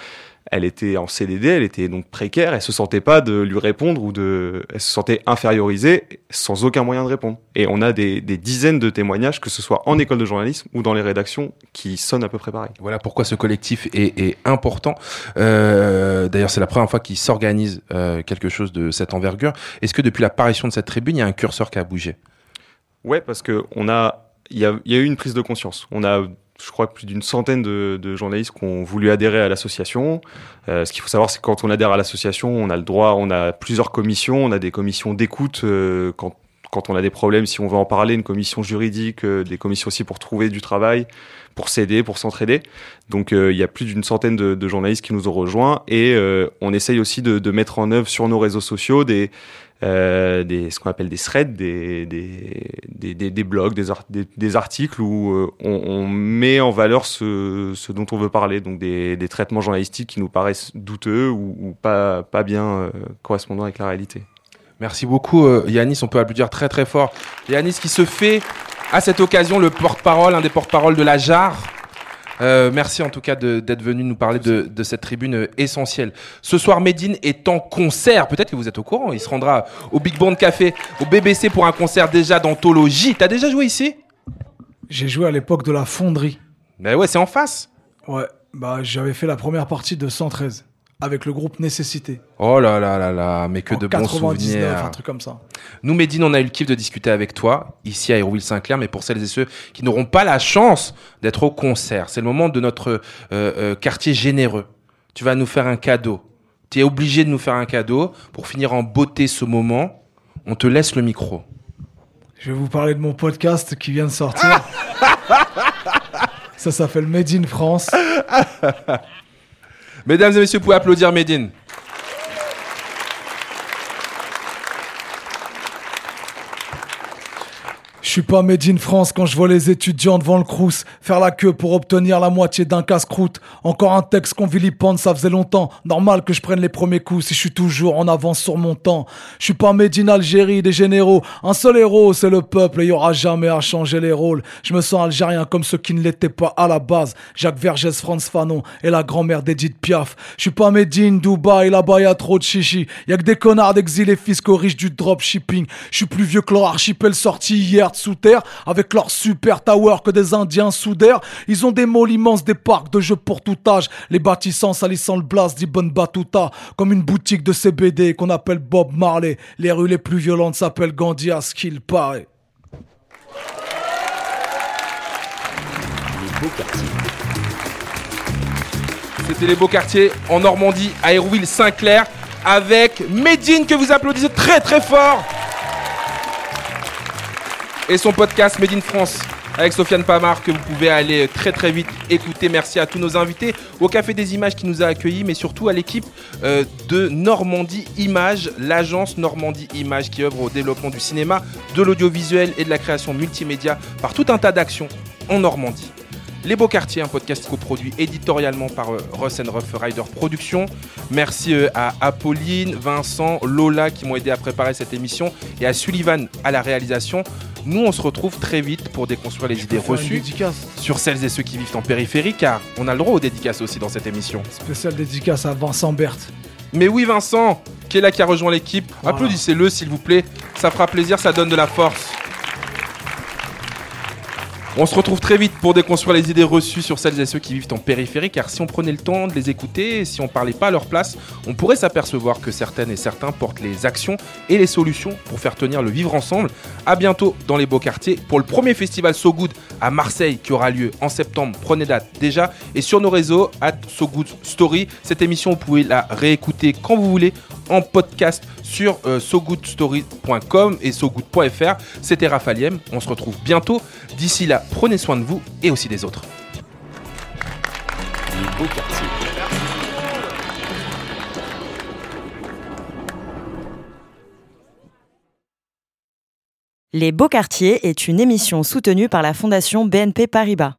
elle était en CDD, elle était donc précaire, elle se sentait pas de lui répondre ou de, elle se sentait infériorisée sans aucun moyen de répondre. Et on a des, des dizaines de témoignages, que ce soit en école de journalisme ou dans les rédactions, qui sonnent à peu près pareil. Voilà pourquoi ce collectif est, est important. Euh, D'ailleurs, c'est la première fois qu'il s'organise euh, quelque chose de cette envergure. Est-ce que depuis l'apparition de cette tribune, il y a un curseur qui a bougé? Ouais, parce que on a, il y a, il y a eu une prise de conscience. On a, je crois, plus d'une centaine de, de journalistes qui ont voulu adhérer à l'association. Euh, ce qu'il faut savoir, c'est que quand on adhère à l'association, on a le droit, on a plusieurs commissions, on a des commissions d'écoute euh, quand quand on a des problèmes, si on veut en parler, une commission juridique, euh, des commissions aussi pour trouver du travail, pour s'aider, pour s'entraider. Donc euh, il y a plus d'une centaine de, de journalistes qui nous ont rejoints et euh, on essaye aussi de, de mettre en œuvre sur nos réseaux sociaux des euh, des, ce qu'on appelle des threads, des, des, des, des, blogs, des, des, articles où euh, on, on met en valeur ce, ce dont on veut parler, donc des, des traitements journalistiques qui nous paraissent douteux ou, ou pas, pas bien euh, correspondant avec la réalité. Merci beaucoup euh, Yanis, on peut applaudir très très fort. Yanis qui se fait à cette occasion le porte-parole, un des porte-parole de la JAR. Euh, merci en tout cas d'être venu nous parler de, de cette tribune essentielle. Ce soir, Medine est en concert. Peut-être que vous êtes au courant. Il se rendra au Big Band Café, au BBC pour un concert déjà d'anthologie. T'as déjà joué ici? J'ai joué à l'époque de la fonderie. Ben ouais, c'est en face. Ouais, bah j'avais fait la première partie de 113 avec le groupe Nécessité. Oh là là là là, mais que En de bons 99, souvenirs. un truc comme ça. Nous, Médine, on a eu le kiff de discuter avec toi, ici à Hérouville-Saint-Clair, mais pour celles et ceux qui n'auront pas la chance d'être au concert, c'est le moment de notre euh, euh, quartier généreux. Tu vas nous faire un cadeau. Tu es obligé de nous faire un cadeau. Pour finir en beauté ce moment, on te laisse le micro. Je vais vous parler de mon podcast qui vient de sortir. ça s'appelle Made in France. Mesdames et messieurs, vous pouvez applaudir Médine. Je suis pas made in France quand je vois les étudiants devant le crous faire la queue pour obtenir la moitié d'un casse-croûte. Encore un texte qu'on vilipende, ça faisait longtemps. Normal que je prenne les premiers coups si je suis toujours en avance sur mon temps. Je suis pas made in Algérie des généraux. Un seul héros, c'est le peuple et y aura jamais à changer les rôles. Je me sens algérien comme ceux qui ne l'étaient pas à la base. Jacques Vergès, Franz Fanon et la grand-mère d'Edith Piaf. Je suis pas made in Dubaï, là-bas y a trop de chichi. Y a que des connards d'exilés fiscaux riches du dropshipping. Je suis plus vieux que leur archipel sorti hier sous terre avec leur super tower que des indiens soudèrent. Ils ont des malls immenses, des parcs de jeux pour tout âge. Les bâtissants salissant le blast d'Ibn Battuta comme une boutique de CBD qu'on appelle Bob Marley. Les rues les plus violentes s'appellent Gandhi à ce qu'il paraît. C'était les beaux quartiers en Normandie, à Hérouville-Saint-Clair, avec Médine que vous applaudissez très très fort. Et son podcast Made in France avec Sofiane Pamar que vous pouvez aller très très vite écouter. Merci à tous nos invités, au Café des Images qui nous a accueillis, mais surtout à l'équipe euh, de Normandie Images, l'agence Normandie Images qui œuvre au développement du cinéma, de l'audiovisuel et de la création multimédia par tout un tas d'actions en Normandie. Les Beaux Quartiers, un podcast coproduit éditorialement par euh, Russ Rough Rider Productions. Merci euh, à Apolline, Vincent, Lola qui m'ont aidé à préparer cette émission et à Sullivan à la réalisation. Nous, on se retrouve très vite pour déconstruire les idées reçues sur celles et ceux qui vivent en périphérie, car on a le droit aux dédicaces aussi dans cette émission. Spécial dédicace à Vincent Berthe. Mais oui, Vincent, qui est là, qui a rejoint l'équipe, Voilà. applaudissez-le s'il vous plaît. Ça fera plaisir, ça donne de la force. On se retrouve très vite pour déconstruire les idées reçues sur celles et ceux qui vivent en périphérie, car si on prenait le temps de les écouter si on parlait pas à leur place, on pourrait s'apercevoir que certaines et certains portent les actions et les solutions pour faire tenir le vivre ensemble. À bientôt dans les beaux quartiers pour le premier festival So Good à Marseille qui aura lieu en septembre. Prenez date déjà et sur nos réseaux at So Good Story. Cette émission, vous pouvez la réécouter quand vous voulez en podcast sur euh, sogoodstory.com et sogood.fr. C'était Raphaël On se retrouve bientôt. D'ici là, prenez soin de vous et aussi des autres. Les beaux quartiers. Les Beaux Quartiers est une émission soutenue par la Fondation BNP Paribas.